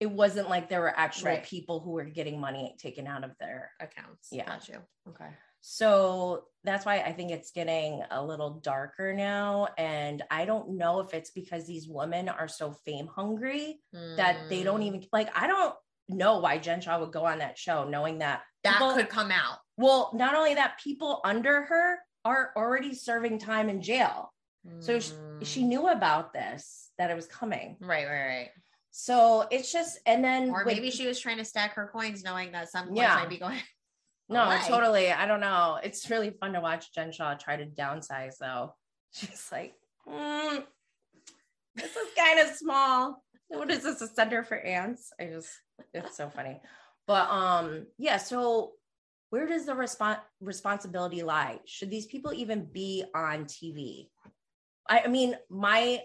it wasn't like there were actual Right. people who were getting money taken out of their Accounts. Yeah. Got you. Okay. so that's why I think it's getting a little darker now. And I don't know if it's because these women are so fame hungry that they don't Mm. even like, I don't know why Jen Shaw would go on that show knowing that That people- could come out. well, not only that, people under her are already serving time in jail. So sh- she Mm. knew about this, that it was coming. Right, right, right. So it's just, and then Or with- maybe she was trying to stack her coins, knowing that some coins Yeah. might be going. [laughs] No, away. totally. I don't know. It's really fun to watch Jen Shaw try to downsize though. [laughs] She's like, mm, this is kind of small. What is this? A center for ants? I just it's so funny. But um, yeah, so where does the respon responsibility lie? Should these people even be on TV? I, I mean, my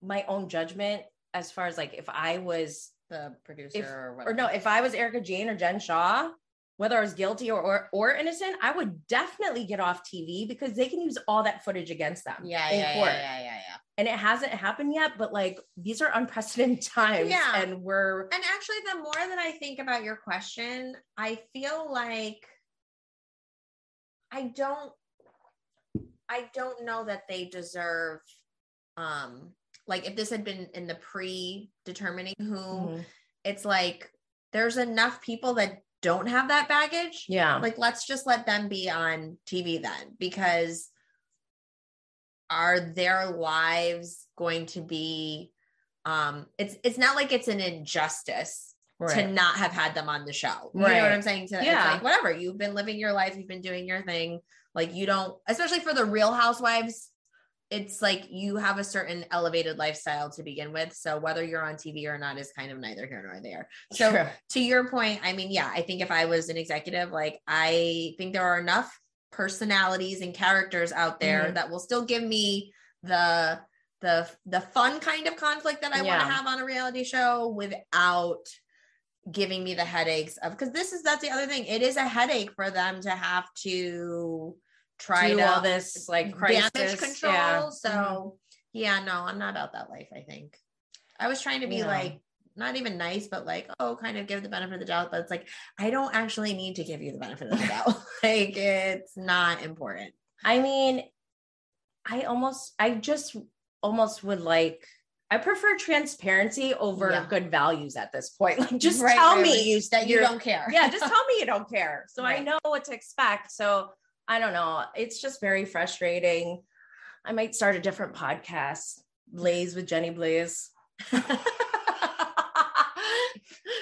my own judgment as far as like if I was The producer If- or or no, if I was Erika Jayne or Jen Shaw, whether I was guilty or, or or innocent, I would definitely get off TV because they can use all that footage against them. Yeah, yeah, yeah, yeah, yeah, yeah. And it hasn't happened yet, but like these are unprecedented [laughs] times. Yeah. And we're And actually, the more that I think about your question, I feel like I don't I don't know that they deserve um like if this had been in the pre-determining who Mhm. it's like there's enough people that don't have that baggage yeah. like let's just let them be on TV then because are their lives going to be um it's it's not like it's an injustice to not have had them on the show. You know Right. what I'm saying? To it's Yeah. like whatever, you've been living your life, you've been doing your thing. Like you don't, especially for the real housewives, it's like you have a certain elevated lifestyle to begin with. So whether you're on TV or not is kind of neither here nor there. So True. to your point, I mean, yeah, I think if I was an executive, like I think there are enough personalities and characters out there Mhm. that will still give me the the the fun kind of conflict that I want to have on a reality show without giving me the headaches of because this is that's the other thing. It is a headache for them to have to try to all this like crisis. damage control. Yeah. So Mhm. yeah, no, I'm not about that life. I think I was trying to be Yeah. like not even nice, but like oh, kind of give the benefit of the doubt. But it's like I don't actually need to give you the benefit of the doubt. [laughs] like it's not important. I mean, I almost, I just almost would like, I prefer transparency over Yeah. good values at this point. [laughs] Like, just Right, tell right, me right. that you don't care. yeah, just [laughs] tell me you don't care. So I know what to expect. So I don't know. It's just very frustrating. I might start a different podcast, Blaze with Jenny Blaze. [laughs]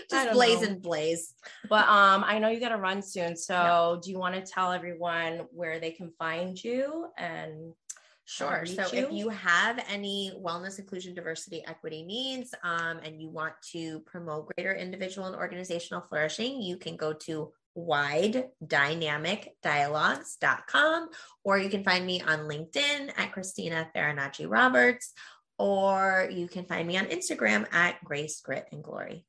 Just blaze know. and blaze. But um, I know you got to run soon. So do you want to tell everyone where they can find you and Sure. So if you? you have any wellness, inclusion, diversity, equity needs, um, and you want to promote greater individual and organizational flourishing, you can go to widedynamicdialogues.com or you can find me on LinkedIn at Christina Farinacci Roberts, or you can find me on Instagram at Grace Grit and Glory.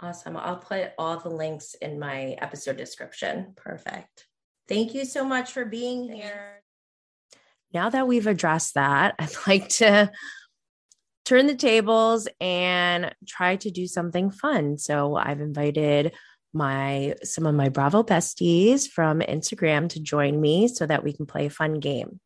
Awesome. I'll put all the links in my episode description. Perfect. Thank you so much for being Thanks. here. Now that we've addressed that, [laughs] I'd like to turn the tables and try to do something fun. So I've invited my some of my Bravo besties from Instagram to join me so that we can play a fun game.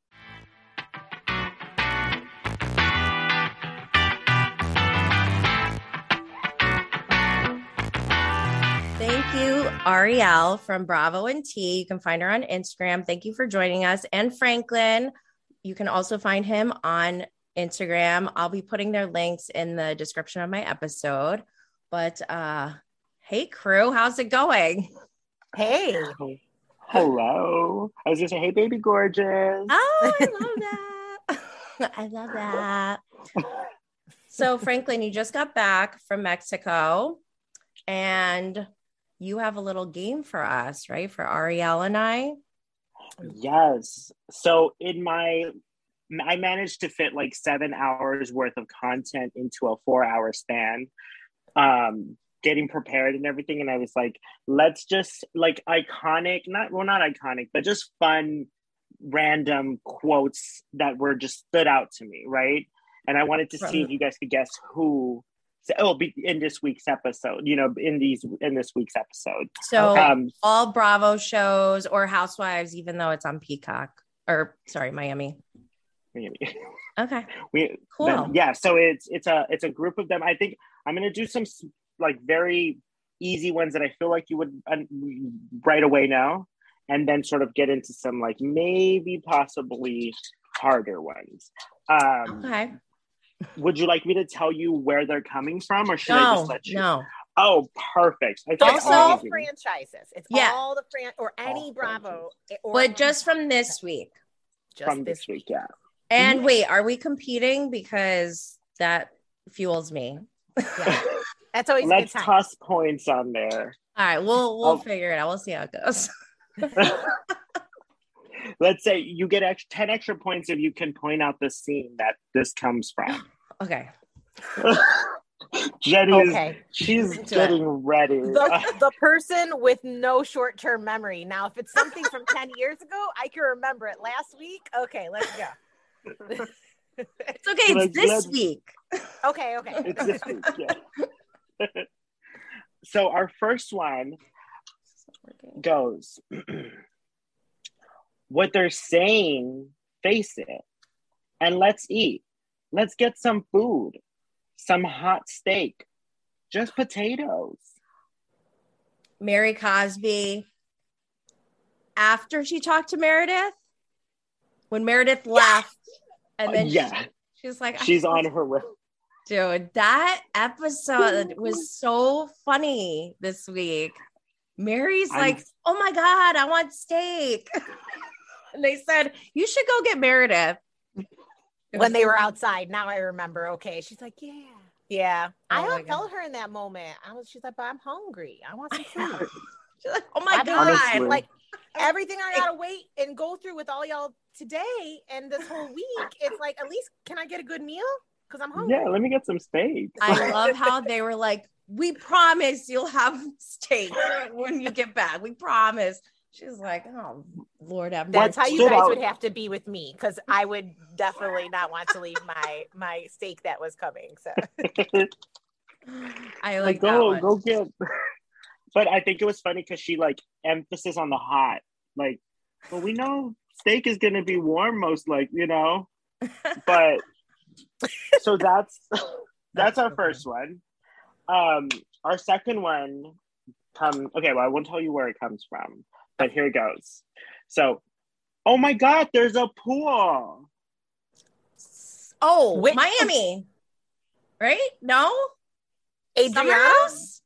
Thank you, Ariel from Bravo and Tea. You can find her on Instagram. Thank you for joining us. And Franklin, you can also find him on Instagram. I'll be putting their links in the description of my episode. But uh hey crew, how's it going? Hey. Hello. I was just saying, hey, baby, gorgeous. Oh, I love [laughs] that. [laughs] I love that. So, Franklin, you just got back from Mexico and you have a little game for us, right? For Ariel and I. Yes. So in my, I managed to fit like seven hours worth of content into a four-hour span. Um, getting prepared and everything, and I was like, let's just like iconic, not well, not iconic, but just fun, random quotes that were just stood out to me, right? And I wanted to see if you guys could guess who So it'll be in this week's episode. You know, in these in this week's episode. So Um, all Bravo shows or Housewives, even though it's on Peacock or sorry, Miami. Miami. Okay, [laughs] we cool. then- yeah. So it's it's a it's a group of them. I think I'm gonna do some like very easy ones that I feel like you would right away now, and then sort of get into some like maybe possibly harder ones. Um, Okay. would you like me to tell you where they're coming from, or should I just let you? no. Oh, perfect. I think it's Also- all franchises. It's Yeah. all the fran or any All Bravo. Or But just from this week. just from this week, yeah. And wait, are we competing? Because that fuels me. Yeah. That's always a Let's good time. toss points on there. All right, we'll we'll Oh. figure it out. We'll see how it goes. [laughs] [laughs] Let's say you get ex- 10 extra points if you can point out the scene that this comes from. [gasps] Okay. [laughs] Jenny is she's Into it. getting ready. The, the person with no short term memory. Now, if it's something from 10 years ago, I can remember it last week. Okay, let's go. It's okay. Like, It's this week. Okay, okay. it's this week, yeah. [laughs] so our first one goes [clears throat] what they're saying, face it, and let's eat. Let's get some food, some hot steak, just potatoes. Mary Cosby. After she talked to Meredith, when Meredith left, and then Uh, yeah, she, she's like, she's on her way. Dude, that episode [laughs] was so funny this week. Mary's I'm- like, oh my God, I want steak. [laughs] and they said, you should go get Meredith. when they were outside. Now I remember. Okay. She's like, yeah. Yeah. I Oh my don't felt her in that moment. I was, she's like, but I'm hungry. I want some food. [laughs] She's like, oh my I've God. Honestly. like everything I gotta wait and go through with all y'all today and this whole week, it's like at least can I get a good meal? Because I'm hungry. Yeah, let me get some steak. I [laughs] love how they were like, we promise you'll have steak when you get back. We promise. She's like, oh, Lord have That's how you guys out- would have to be with me because I would definitely not want to leave my my steak that was coming. So [laughs] I like like that go one. go get [laughs] but i think it was funny because she like emphasis on the hot like well we know steak is gonna be warm most like you know but so that's [laughs] that's our first one um our second one come okay well i won't tell you where it comes from but here it goes so oh my god there's a pool Oh, Which- Miami. Right? No? Summer Adriana, House?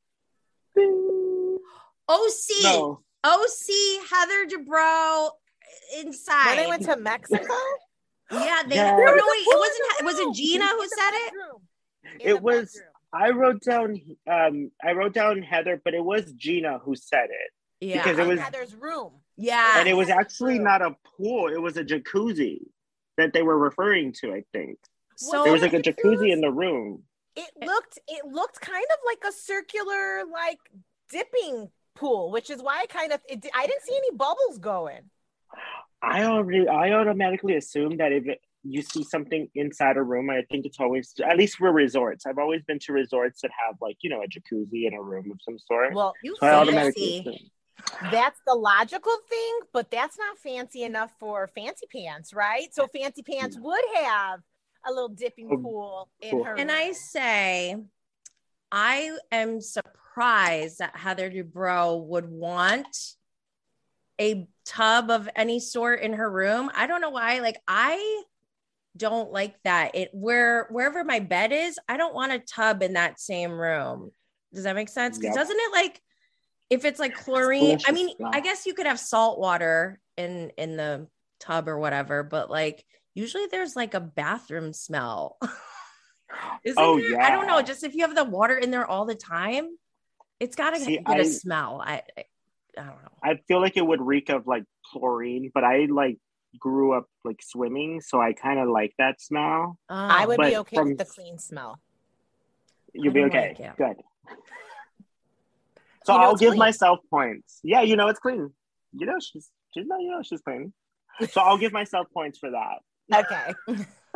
OC. no OC, Heather Dubrow inside. when they went to Mexico, yeah, they Yeah. no, no, wait, it wasn't the was room. it Gina who said it? It was- i wrote down um i wrote down heather but it was gina who said it Yeah. Because it was- Heather's room. yeah. and it was actually not a pool it was a jacuzzi that they were referring to i think so there was like a jacuzzi in the room It looked it looked kind of like a circular like dipping pool, which is why I kind of it, I didn't see any bubbles going. I already i automatically assume that if you see something inside a room i think it's always at least for resorts i've always been to resorts that have like you know a jacuzzi in a room of some sort Well, you so i fancy. automatically assume. that's the logical thing, but that's not fancy enough for fancy pants, right? So fancy pants would have a little dipping Oh, pool in cool. her. And. I say, I am surprised that Heather Dubrow would want a tub of any sort in her room. I don't know why. Like, I don't like that. It where wherever my bed is, I don't want a tub in that same room. Does that make sense? Because Yep. doesn't it like if it's like chlorine? I mean. I guess you could have salt water in in the tub or whatever, but like usually there's like a bathroom smell. [laughs] Isn't Oh, there? I don't know. Just if you have the water in there all the time, it's got to get a I- smell. I, I I don't know. i feel like it would reek of like chlorine but i like grew up like swimming so i kind of like that smell oh. I Oh. would but be okay from- with the clean smell. you'll be okay like good so You know i'll give clean. myself points yeah you know it's clean you know she's she's not you know she's clean so i'll give myself points for that Okay. [laughs] [laughs]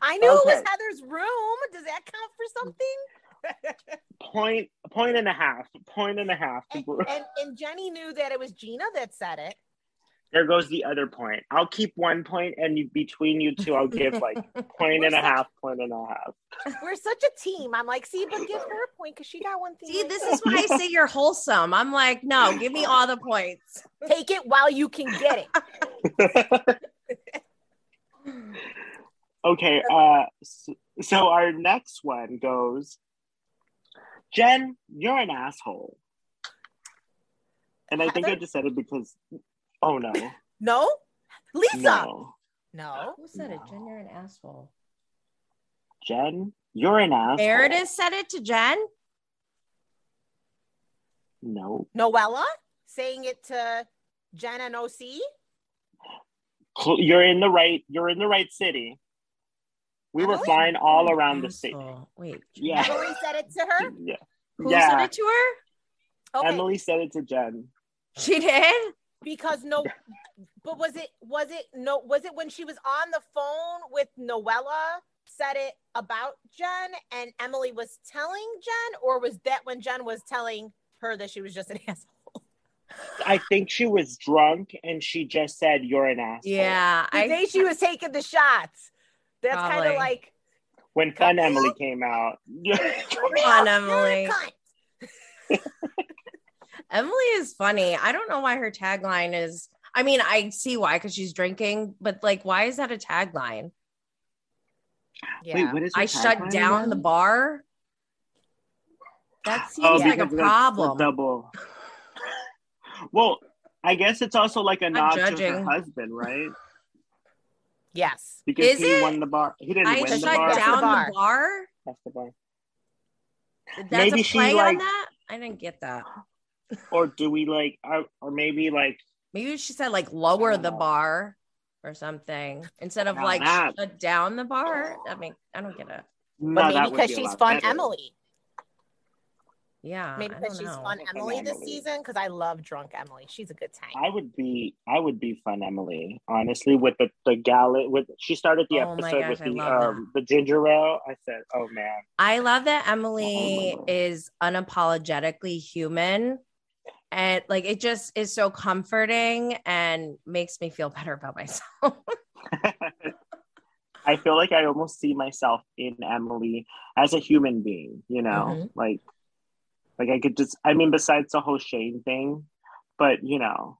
I knew it was Heather's room. Does that count for something? Point, point and a half, point and a half. and, and and Jenny knew that it was Gina that said it. there goes the other point. I'll keep one point, and you, between you two, I'll give like [laughs] point and a half, point and a half. We're such a team. I'm like, see, but give her a point because she got one thing. See, right this there. is why I say you're wholesome. I'm like, no, give me all the points. take it while you can get it. [laughs] okay, uh, so, so our next one goes, Jen, you're an asshole. And I think I just said it because, oh no, [laughs] No, Lisa. no, No. Who said it? Jen, you're an asshole. Jen, you're an asshole. Meredith said it to Jen. No, Noella saying it to Jen and OC. Cl- you're in the right. You're in the right city. We were Emily? flying all oh, around the city. Asshole. Wait, Yeah. Emily said it to her. Yeah, who yeah. said it to her? Okay, Emily said it to Jen. She did. because no, but was it was it no was it when she was on the phone with Noella said it about Jen and Emily was telling Jen, or was that when Jen was telling her that she was just an [laughs] asshole? I think she was drunk and she just said, "You're an asshole." Yeah, I think she was taking the shots. That's kind of like When Fun Emily came out. [laughs] Come on, Emily. You're a cunt. Emily is funny. I don't know why her tagline is. I mean, I see why because she's drinking, but like, why is that a tagline? Yeah. Wait, what is I shut down again? the bar. That oh, seems Oh, like a because it's problem. double. [laughs] well, I guess it's also like a Not nod to her husband, right? Yes. Because Is he it? won the bar. He didn't I win the shut bar. That's down the bar. the bar. That's the bar. That's Maybe a she, like- on that. I didn't get that. Or do we like, or, or maybe like, Maybe she said like lower the know. bar or something instead of Now like that- shut down the bar. I mean, I don't get it. no, But maybe because be she's lot fun better. Emily. Yeah, Maybe because she's know. fun Fun Emily this Emily. season. Because I love drunk Emily. She's a good time. I would be, I would be fun Emily. Honestly, with the the gallon, with she started the Oh episode gosh, with I the love um the ginger ale. I said, oh man, I love that Emily Oh. is unapologetically human. And like it just is so comforting and makes me feel better about myself. [laughs] [laughs] I feel like I almost see myself in Emily as a human being, you know, Mm-hmm. Mhm. like, like I could just, I mean, besides the whole Shane thing, but you know,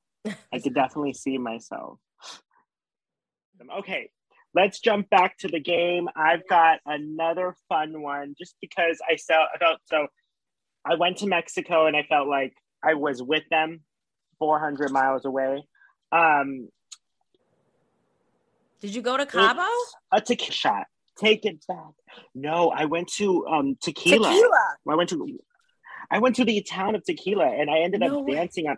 I could [laughs] definitely see myself. Okay, let's jump back to the game. I've got another fun one just because I felt, I felt so. I went to Mexico and I felt like I was with them 400 miles away. Um, Did you go to Cabo? A tequila shot. Take it back. No, I went to um tequila. Tequila. I went to I went to the town of tequila and I ended No up way. dancing on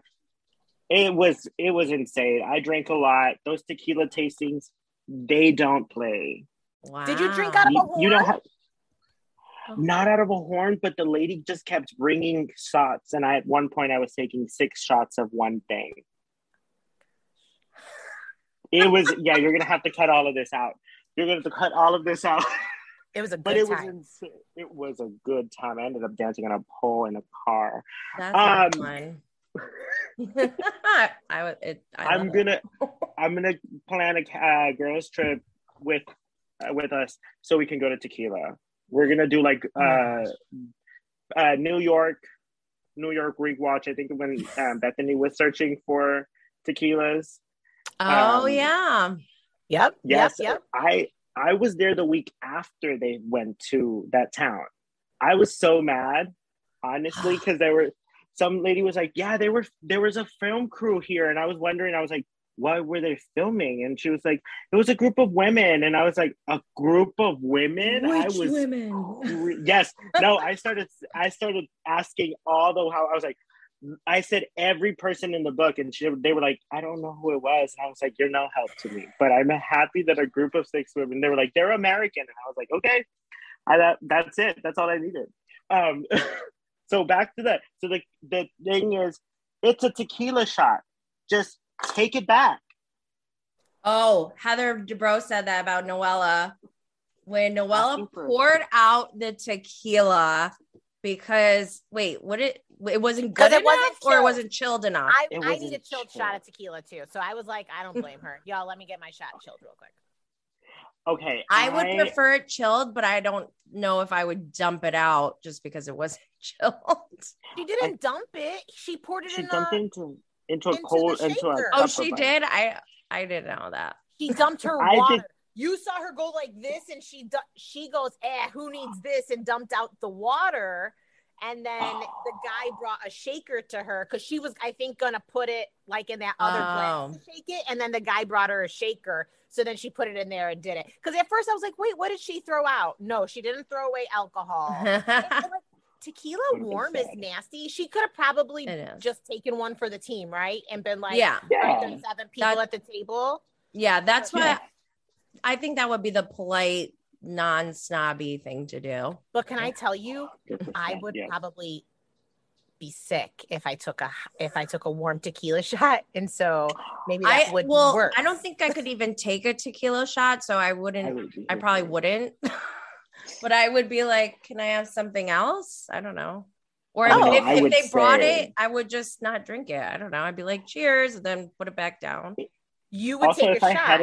it was it was insane. I drank a lot. Those tequila tastings, they don't play. Wow. Did you drink out of a horn? you know how Oh. not out of a horn, but the lady just kept bringing shots, and I at one point I was taking six shots of one thing. It was yeah. You're gonna have to cut all of this out. You're gonna have to cut all of this out. [laughs] It was a but good it was time. It was a good time. I ended up dancing on a pole in a car. That's not Um, fun. [laughs] I would. It, I I'm gonna [laughs] I'm gonna plan a uh, girls trip with uh, with us so we can go to tequila. We're gonna do like uh, uh, New York, New York Greek watch. I think when um, Bethany was searching for tequilas. Oh um, yeah. Yep. Yes, Yep. Yep. I I was there the week after they went to that town. I was so mad, honestly, [sighs] because there were some lady was like, "Yeah, there were there was a film crew here," and I was wondering, I was like, "What were they filming?" And she was like, "It was a group of women," and I was like, "A group of women?" I was women? yes no i started i started asking all the how i was like i said every person in the book and she, they were like i don't know who it was. And i was like you're no help to me. But i'm happy that a group of six women they were like they're american. And i was like okay I, that, that's it. That's all i needed. Um [laughs] so back to that. So the, the thing is it's a tequila shot. Just take it back. Oh, Heather Dubrow said that about Noella. when Noella poured out the tequila because wait, what it it wasn't good it enough wasn't or it chilled. wasn't chilled enough. I, I need a chilled chilled. shot of tequila too. So I was like, I don't blame her. [laughs] Y'all, let me get my shot chilled real quick. Okay. I would prefer it chilled, but I don't know if I would dump it out just because it wasn't [laughs] chilled. She didn't dump it. She poured it She in dumped a. into into a into cold into a shaker. Oh, she did. I I didn't know that. She dumped her I water. Did- You saw her go like this, and she du- she goes, "Eh, who needs this?" and dumped out the water. And then the guy brought a shaker to her because she was, I think, gonna put it like in that other glass Oh. to shake it. And then the guy brought her a shaker, so then she put it in there and did it. Because at first I was like, "Wait, what did she throw out?" No, she didn't throw away alcohol. [laughs] Tequila warm is nasty. She could have probably just taken one for the team, right? And been like, yeah, Yeah. "Right, there's seven people That- at the table. yeah. That's what Yeah. I think that would be the polite, non-snobby thing to do. But can I tell you, I would yeah. probably be sick if I took a if I took a warm tequila [laughs] shot, and so maybe that I would well, work. I don't think I could even take a tequila shot, so I wouldn't. would I probably for wouldn't. [laughs] but I would be like, can I have something else? I don't know. Or Oh, if, I if would they brought it, I would just not drink it. I don't know. I'd be like, cheers, and then put it back down. you would Also, take if a I shot.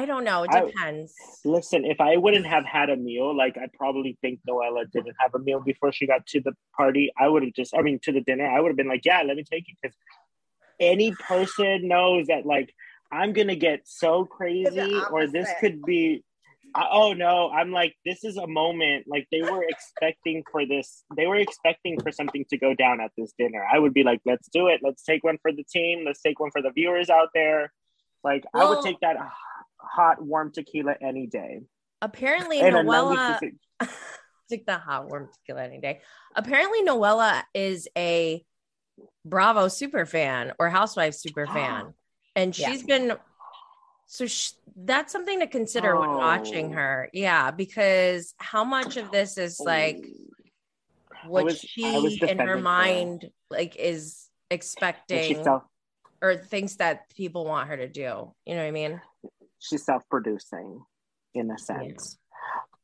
Hadn't had a I don't know. It I- depends. listen, if I wouldn't have had a meal, like I probably think Noella didn't have a meal before she got to the party. I would have just, I mean, to the dinner, I would have been like, yeah, let me take it because any person knows that like I'm gonna get so crazy, or this could be. I, oh no, I'm like, this is a moment. Like they were expecting for this, they were expecting for something to go down at this dinner. I would be like, let's do it. Let's take one for the team. Let's take one for the viewers out there. Like I would take that hot, warm tequila any day. Apparently, And Noella. 96 take [laughs] the hot warm tequila any day. Apparently, Noella is a Bravo super fan or Housewife super [gasps] fan, and Yeah. she's been. So sh- that's something to consider when oh. watching Oh. her. Yeah, because how much of this is oh. like what was- she in her defending her. mind like is expecting or thinks that people want her to do. You know what I mean? She's self producing in a sense.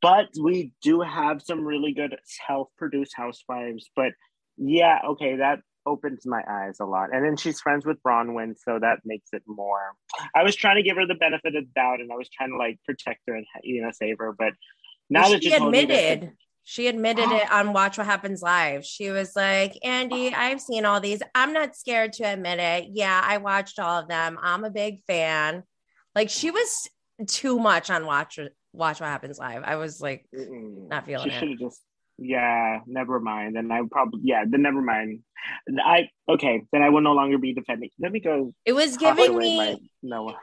But we do have some really good self produced housewives. But yeah, okay, that opens my eyes a lot. And then she's friends with Bronwyn, so that makes it more. I was trying to give her the benefit of the doubt and I was trying to like protect her and you know save her. But now Well, that she you told me admitted that- she admitted it on watch what happens live she was like andy i've seen all these i'm not scared to admit it yeah i watched all of them i'm a big fan like she was too much on watch watch what happens live i was like Mm-mm. Not feeling she it. should have just yeah never mind and i probably yeah then never mind i okay then i will no longer be defending let me go it was giving me my- no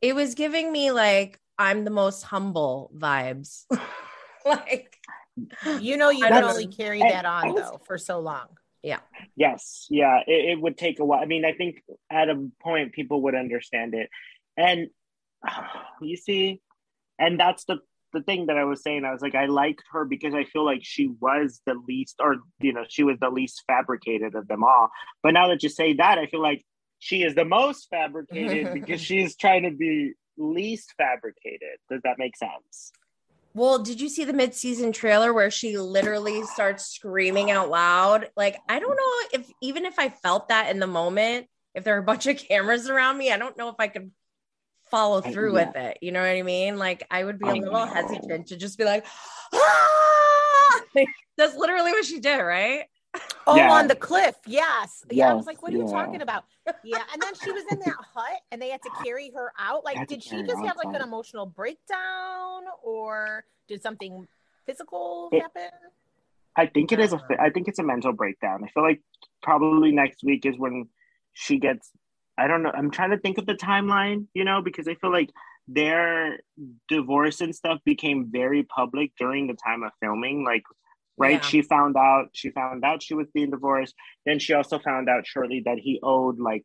it was giving me like i'm the most humble vibes [laughs] like you know, you I can don't- only carry I- that I on was- though for so long. Yeah. Yes, yeah, it, it would take a while. I mean, I think at a point people would understand it, and [sighs] you see, and that's the the thing that I was saying. I was like, I liked her because I feel like she was the least, or you know, she was the least fabricated of them all. But now that you say that, I feel like she is the most fabricated [laughs] because she's trying to be least fabricated. Does that make sense? Well, did you see the mid-season trailer where she literally starts screaming out loud? Like, I don't know if even if I felt that in the moment, if there are a bunch of [laughs] cameras around me, I don't know if I could follow I- through yeah. with it. You know what I mean? Like, I would be a I little know. hesitant to just be like, ah! [laughs] That's literally what she did, right? Oh, Yeah. on the cliff. Yes. Yeah. I was like, what are you talking about? Yeah. And then she was in that hut and they had to carry her out. Like, did she just have like an emotional breakdown or did something physical It- happen? I think it is a. I think it's a mental breakdown. I feel like probably next week is when she gets. I don't know. I'm trying to think of the timeline, you know, because I feel like their divorce and stuff became very public during the time of filming. Like, right? Yeah. She found out. She found out she was being divorced. Then she also found out shortly that he owed like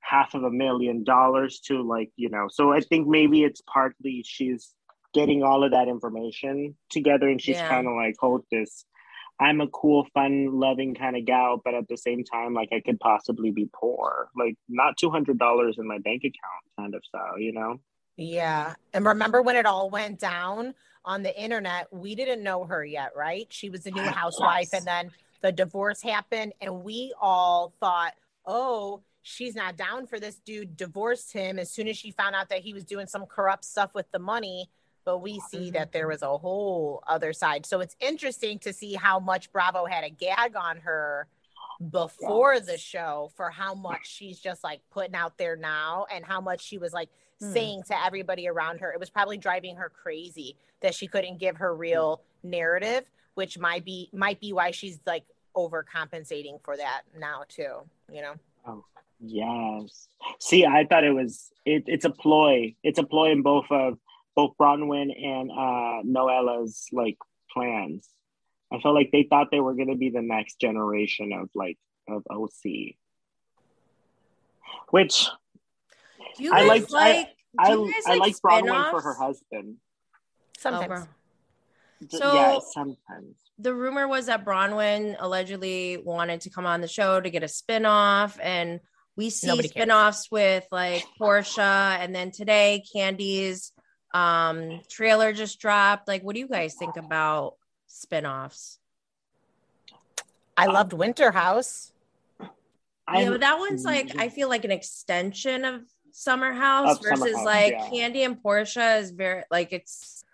half of a million dollars to like you know. So I think maybe it's partly she's getting all of that information together and she's Yeah. kind of like hold this i'm a cool fun loving kind of gal but at the same time like i could possibly be poor like not $200 in my bank account kind of style you know Yeah. And remember when it all went down on the internet? We didn't know her yet, right? She was a new housewife, Yes. and then the divorce happened, and we all thought, oh, she's not down for this dude, divorced him as soon as she found out that he was doing some corrupt stuff with the money. But we see that there was a whole other side. So it's interesting to see how much Bravo had a gag on her before Yes. the show for how much she's just like putting out there now and how much she was like Hmm. saying to everybody around her. It was probably driving her crazy that she couldn't give her real narrative, which might be might be why she's like overcompensating for that now too, you know. Oh. Yes. See, I thought it was it, it's a ploy. It's a ploy in both of both Bronwyn and uh Noella's like plans. I felt like they thought they were gonna be the next generation of like of OC. Which Do you I guys liked- like? I do you guys I like Bronwyn for her husband. Sometimes. bro. D- So- yeah, sometimes. the rumor was that Bronwyn allegedly wanted to come on the show to get a spin-off and we see Nobody cares. spin-offs with like Porsha and then today Kandi's um trailer just dropped. Like what do you guys think about spin-offs? I loved Winter House. I yeah, but that one's like I feel like an extension of Summer House Of Summer versus House, like yeah. Kandi and Porsha is very like it's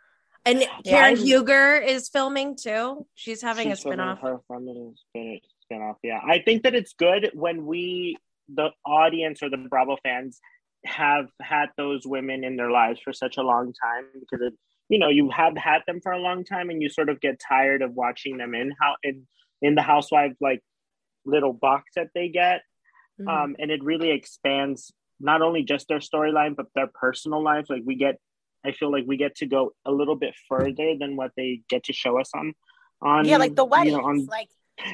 and Yeah, Karen I- Huger is filming too. She's having She's a filming spin-off. Her feminine spin spin-off. Yeah. I think that it's good when we the audience or the Bravo fans have had those women in their lives for such a long time because it you know you have had them for a long time and you sort of get tired of watching them in how in in the housewives like little box that they get Mhm. um and it really expands not only just their storyline but their personal life like we get i feel like we get to go a little bit further than what they get to show us on on yeah, like the you know, on like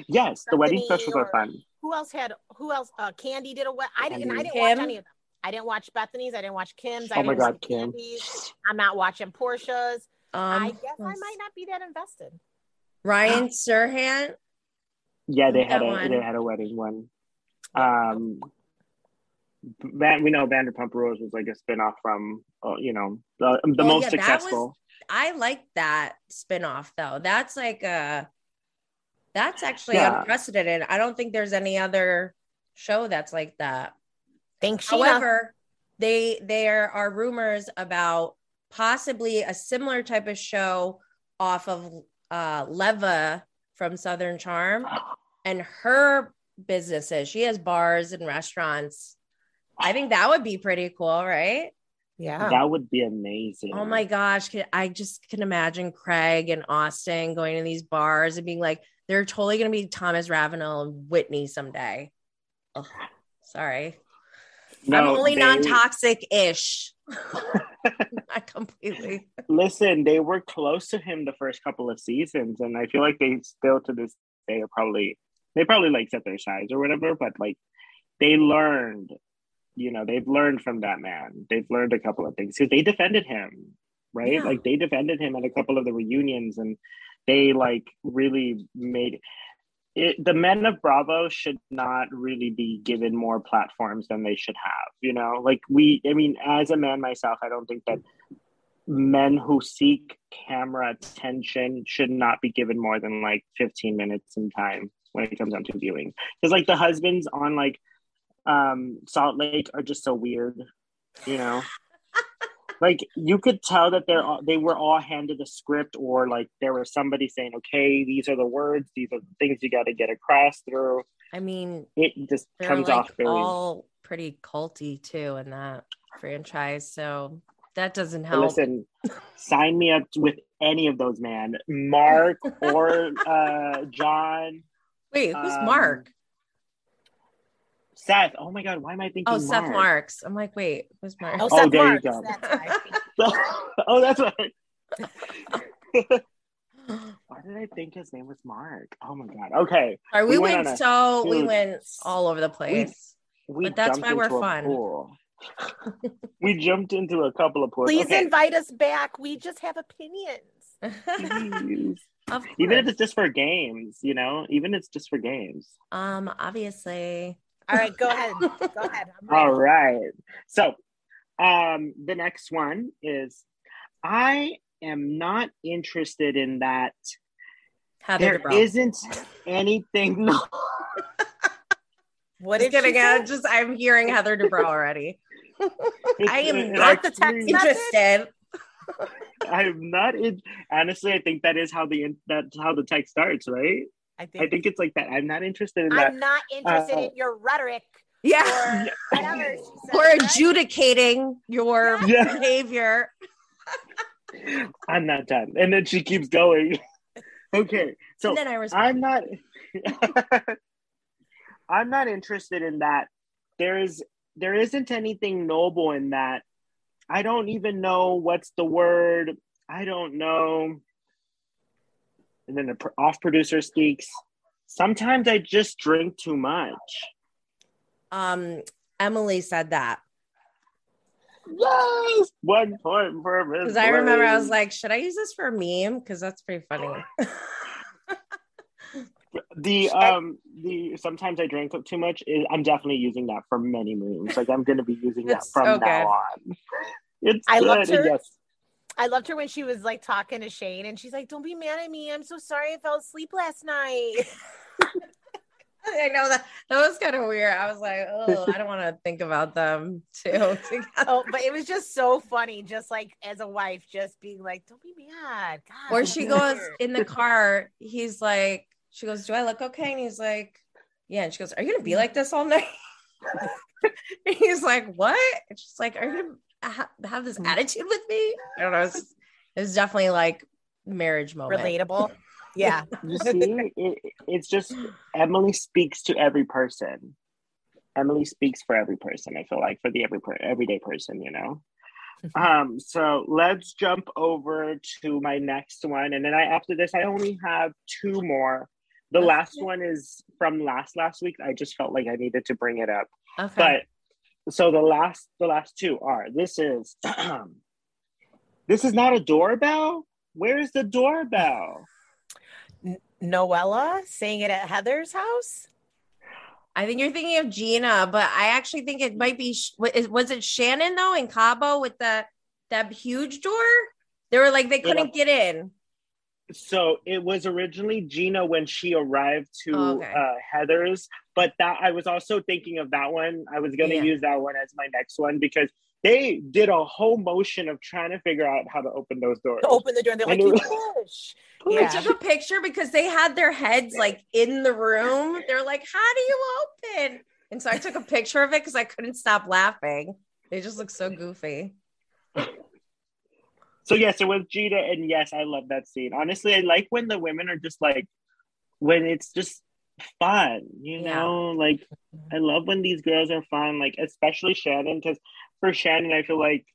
yes the wedding Bethany specials are fun who else had who else uh Kandi did a wedding I didn't I didn't Kim? watch any of them. I didn't watch Bethany's, I didn't watch Kim's, I oh my didn't god watch kim Kandi's. I'm not watching Porsha's. Um, I guess I might not be that invested. Ryan Serhant. yeah they had a one? they had a wedding one um Van, we know Vanderpump Rules was like a spin-off from uh, you know the, the Oh, most yeah, that successful I like that spinoff though. That's like a that's actually Yeah. unprecedented. I don't think there's any other show that's like that. Thanks, Sheena. However, they there are rumors about possibly a similar type of show off of uh Leva from Southern Charm and her businesses. She has bars and restaurants. I think that would be pretty cool, right? yeah. that would be amazing Oh my gosh, I just can imagine Craig and Austin going to these bars and being like, they're totally going to be Thomas Ravenel and Whitney someday. Ugh, sorry. I'm No, only they- non toxic ish. [laughs] Not completely. Listen, they were close to him the first couple of seasons, and I feel like they still to this day are probably they probably like set their sides or whatever, but like they learned, you know, they've learned from that man. They've learned a couple of things because they defended him, right? Yeah. Like they defended him at a couple of the reunions, and they like really made it. The men of Bravo should not really be given more platforms than they should have. You know, like we. I mean, as a man myself, I don't think that men who seek camera attention should not be given more than like 15 minutes in time when it comes down to viewing because like the husbands on like um salt lake are just so weird you know like you could tell that they're all, they were all handed a script or like there was somebody saying okay these are the words these are the things you got to get across through I mean, it just comes like off very all pretty culty too in that franchise. So that doesn't help. Listen, sign me up with any of those, man. Mark or [laughs] uh, John, Wait, who's um, Mark? Seth. Oh my God, why am I thinking Oh, Seth Marks. I'm like, wait, who's Mark? Oh, Oh, Seth there you Marks, go. That's [laughs] oh, that's right. [laughs] [gasps] Why did I think his name was Mark? Oh my God. Okay, Sorry, we, We went went, on a so we went all over the place. we But that's why we're fun. [laughs] we jumped into a couple of pools. Please okay. invite us back. We just have opinions. Even if it's just for games, you know, even if it's just for games. um, obviously. All right, go ahead. Go ahead. I'm. All right. So, Um, the next one is I am not interested in that. Heather isn't anything. [laughs] No, What Just did she kidding. I say? just I'm hearing Heather Dubrow already. [laughs] I am not the actually- text Interested. [laughs] I'm not in. Honestly, I think that is how the that's how the text starts, right? I think, I think it's like that. I'm not interested in that. I'm not interested Uh, in your rhetoric Yeah. or [laughs] whatever. Said, Or right? adjudicating your Yeah. behavior. I'm not done. And then she keeps going. okay, so and then I respond. I'm not. [laughs] I'm not interested in that. There is there isn't anything noble in that. I don't even know what's the word. I don't know. And then the off producer speaks. Sometimes I just drink too much. Um, Emily said that Yes, one point for Miss because I remember I was like, should I use this for a meme? Because that's pretty funny. [laughs] the um the sometimes I drink too much. Is, I'm definitely using that for many memes. Like I'm going to be using that from so now on. It's I good. loved her. Yes. I loved her when she was like talking to Shane and she's like, Don't be mad at me. I'm so sorry I fell asleep last night. [laughs] I know that that was kind of weird. I was like, oh, I don't want to think about them [laughs] too. oh, but it was just so funny, just like as a wife, just being like, Don't be mad. God, Or she goes weird." in the car. He's like, she goes, "Do I look okay?" And he's like, "Yeah." And she goes, "Are you gonna be [laughs] like this all night?" and he's like, "What?" And she's like, "Are you gonna ha- have this attitude with me?" I don't know. It's, it's definitely like marriage moment. relatable. Yeah. [laughs] You see, it, it's just Emily speaks to every person. Emily speaks for every person. I feel like for the every per- everyday person, you know. um. So let's jump over to my next one, and then I after this I only have two more. The last one is from last last week. I just felt like I needed to bring it up. Okay. But so the last the last two are this is [clears throat] this is not a doorbell. Where's the doorbell? Noella saying it at Heather's house. I think you're thinking of Gina, but I actually think it might be. Was it Shannon though in Cabo with the that huge door? They were like they couldn't get in. So it was originally Gina when she arrived to Oh, okay. uh, Heather's, but that I was also thinking of that one. I was going to Yeah. use that one as my next one because they did a whole motion of trying to figure out how to open those doors. To open the door and they're like, I You knew- push. I took a picture because they had their heads like in the room. They're like, "How do you open?" And so I took a picture of it because I couldn't stop laughing. They just look so goofy. So yes, it was Gina, and yes, I love that scene. Honestly, I like when the women are just like when it's just fun, you Yeah. know. Like I love when these girls are fun, like especially Shannon, because for Shannon, I feel like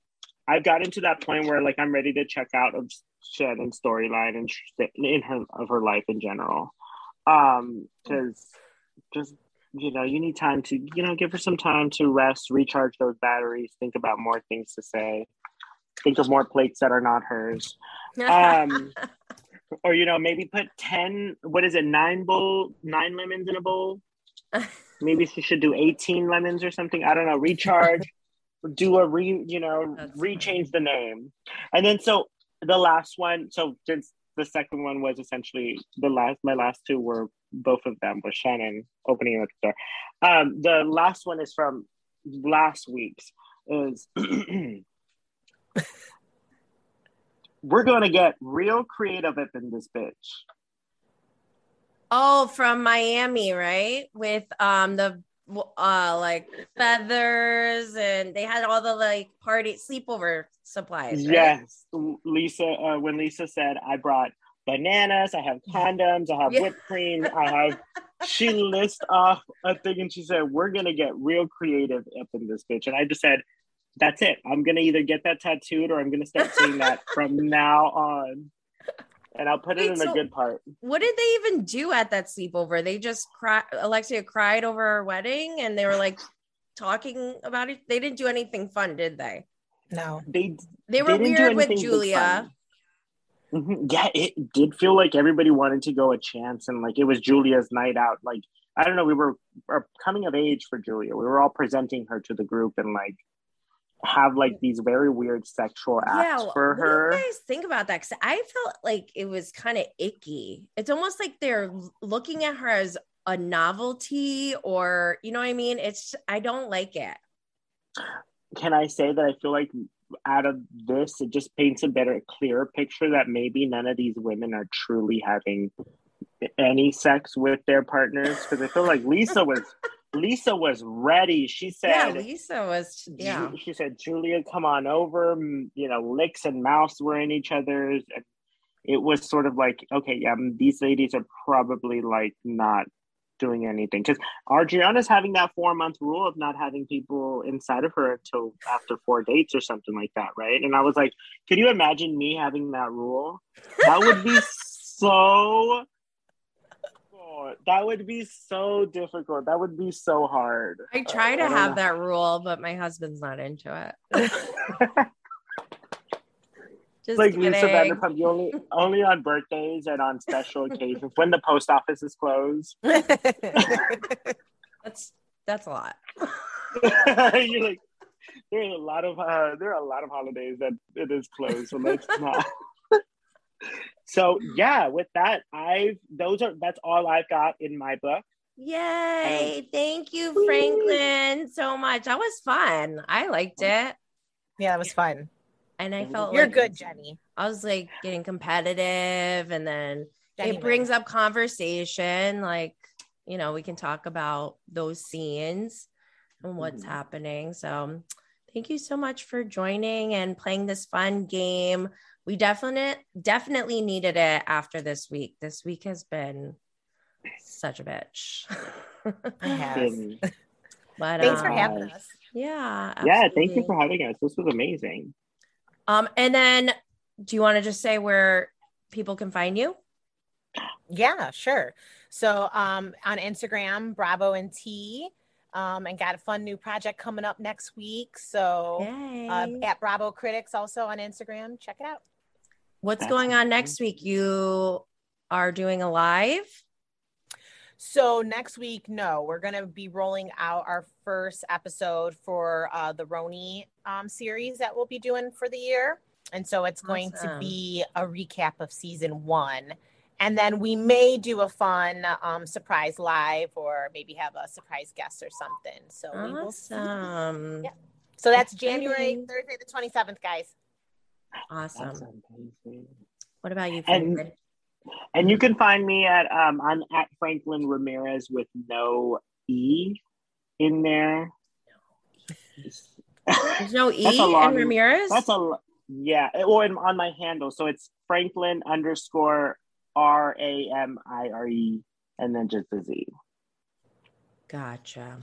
I've gotten to that point where like I'm ready to check out of Shannon's storyline and in her of her life in general. Um, because just you know, you need time to you know give her some time to rest, recharge those batteries, think about more things to say, think of more plates that are not hers [laughs] um or you know maybe put 10 what is it nine bowl nine lemons in a bowl? [laughs] Maybe she should do 18 lemons or something. I don't know. Recharge. [laughs] Do a re you know That's rechange the name. And then so the last one so since the second one was essentially the last my last two were both of them was shannon opening the door. Um the last one is from last week's is [clears throat] [laughs] we're gonna get real creative up in this bitch oh, from Miami, right? With um the uh like feathers and they had all the like party sleepover supplies. Right? Yes, Lisa. Uh, when Lisa said, "I brought bananas, I have condoms, I have Yeah. whipped cream, I have," [laughs] she lists off a thing, and she said, "We're gonna get real creative up in this bitch." And I just said, "That's it. I'm gonna either get that tattooed, or I'm gonna start saying that [laughs] from now on." And I'll put it Wait, in the so- good part. What did they even do at that sleepover? They just cried. Alexia cried over her wedding, and they were like talking about it. They didn't do anything fun, did they? No. They They were didn't weird with Julia. fun. Mhm. Yeah, it did feel like everybody wanted to go a chance, and like it was Julia's night out. Like I don't know, we were, were coming of age for Julia. We were all presenting her to the group, and like have like these very weird sexual acts yeah, for what her. do you guys think about that? Because I felt like it was kind of icky. It's almost like they're looking at her as a novelty, or you know what I mean? It's I don't like it. Can I say that I feel like out of this, it just paints a better, clearer picture that maybe none of these women are truly having any sex with their partners because I feel like Lisa was [laughs] Lisa was ready. She said, Yeah, Lisa was. Yeah, she said, Julia, come on over. You know, licks and mouths were in each other's. It was sort of like, okay, yeah, these ladies are probably like not doing anything because Adriana's having that four month rule of not having people inside of her until after four dates or something like that, right? And I was like, could you imagine me having that rule? That would be [laughs] so. That would be so difficult. That would be so hard. I try to I have know. that rule, but my husband's not into it. [laughs] Just like kidding. Lisa Vanderpump, you only only on birthdays and on special [laughs] occasions when the post office is closed. [laughs] That's that's a lot. You're like, there are a lot of uh, there are a lot of holidays that it is closed, so let's not. So yeah, with that, I've those are that's all I've got in my book. Yay! Thank you, Franklin, so much. That was fun. I liked it, yeah, it was fun. and I felt You're like good, Jenny. I was like getting competitive, and then Jenny it brings up conversation. Like you know, we can talk about those scenes and what's Mhm. happening. So, thank you so much for joining and playing this fun game. We definitely definitely needed it after this week. This week has been such a bitch. It [laughs] has. And, but Thanks for um, having us. Yeah. yeah, thank you for having us. This was amazing. Um, and then do you want to just say where people can find you? Yeah, sure. So um on Instagram, Bravo and Tea. Um, and got a fun new project coming up next week. So Yay. uh, at Bravo Critics also on Instagram. Check it out. What's That's going on next week? You are doing a live? So next week, no, we're gonna be rolling out our first episode for uh, the Roni um, series that we'll be doing for the year, and so it's going to be a recap of season one, and then we may do a fun um, surprise live, or maybe have a surprise guest or something. So we will see. Yeah. So that's January Exciting. Thursday the twenty seventh, guys. Awesome. What about you, And- Franklin? And you can find me at um I'm at Franklin Ramirez with no E in there. There's no [laughs] E in Ramirez? That's a yeah, or in, on my handle. So it's Franklin underscore R A M I R E and then just a Z. gotcha.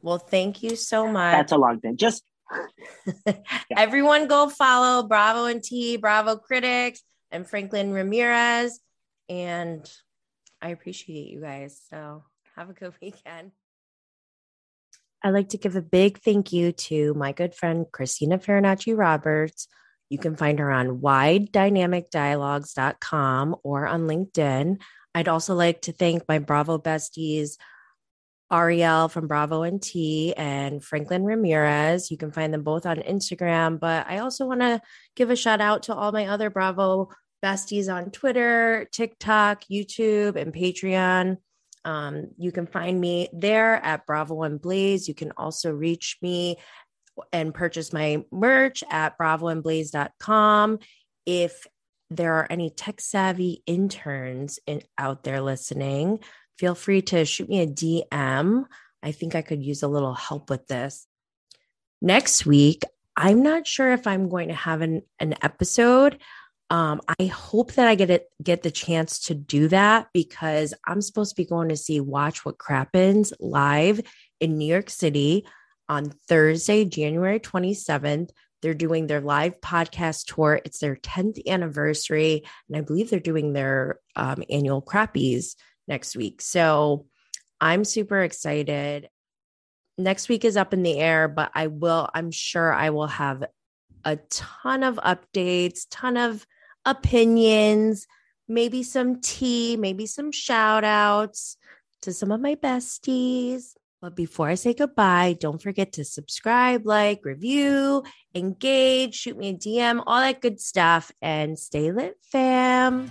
Well, thank you so much. That's a long thing. Just [laughs] Everyone go follow Bravo and Tea, Bravo Critics, and Franklin Ramirez. And I appreciate you guys. So have a good weekend. I'd like to give a big thank you to my good friend, Christina Farinacci Roberts. You can find her on widedynamicdialogues.com or on LinkedIn. I'd also like to thank my Bravo besties, Ariel from Bravo and Tea and Franklin Ramirez. You can find them both on Instagram, but I also want to give a shout out to all my other Bravo besties on Twitter, TikTok, YouTube, and Patreon. Um, you can find me there at Bravo and Blaze. You can also reach me and purchase my merch at bravoandblaze.com. If there are any tech savvy interns in, out there listening, feel free to shoot me a DM. I think I could use a little help with this. Next week, I'm not sure if I'm going to have an, an episode. Um, I hope that I get it get the chance to do that because I'm supposed to be going to see Watch What Crappens live in New York City on Thursday, January 27th. They're doing their live podcast tour. It's their 10th anniversary, and I believe they're doing their um, annual crappies next week. So I'm super excited. Next week is up in the air, but I will, I'm sure I will have a ton of updates, ton of opinions, maybe some tea, maybe some shout outs to some of my besties. But before I say goodbye, don't forget to subscribe, like, review, engage, shoot me a DM, all that good stuff, and stay lit, fam.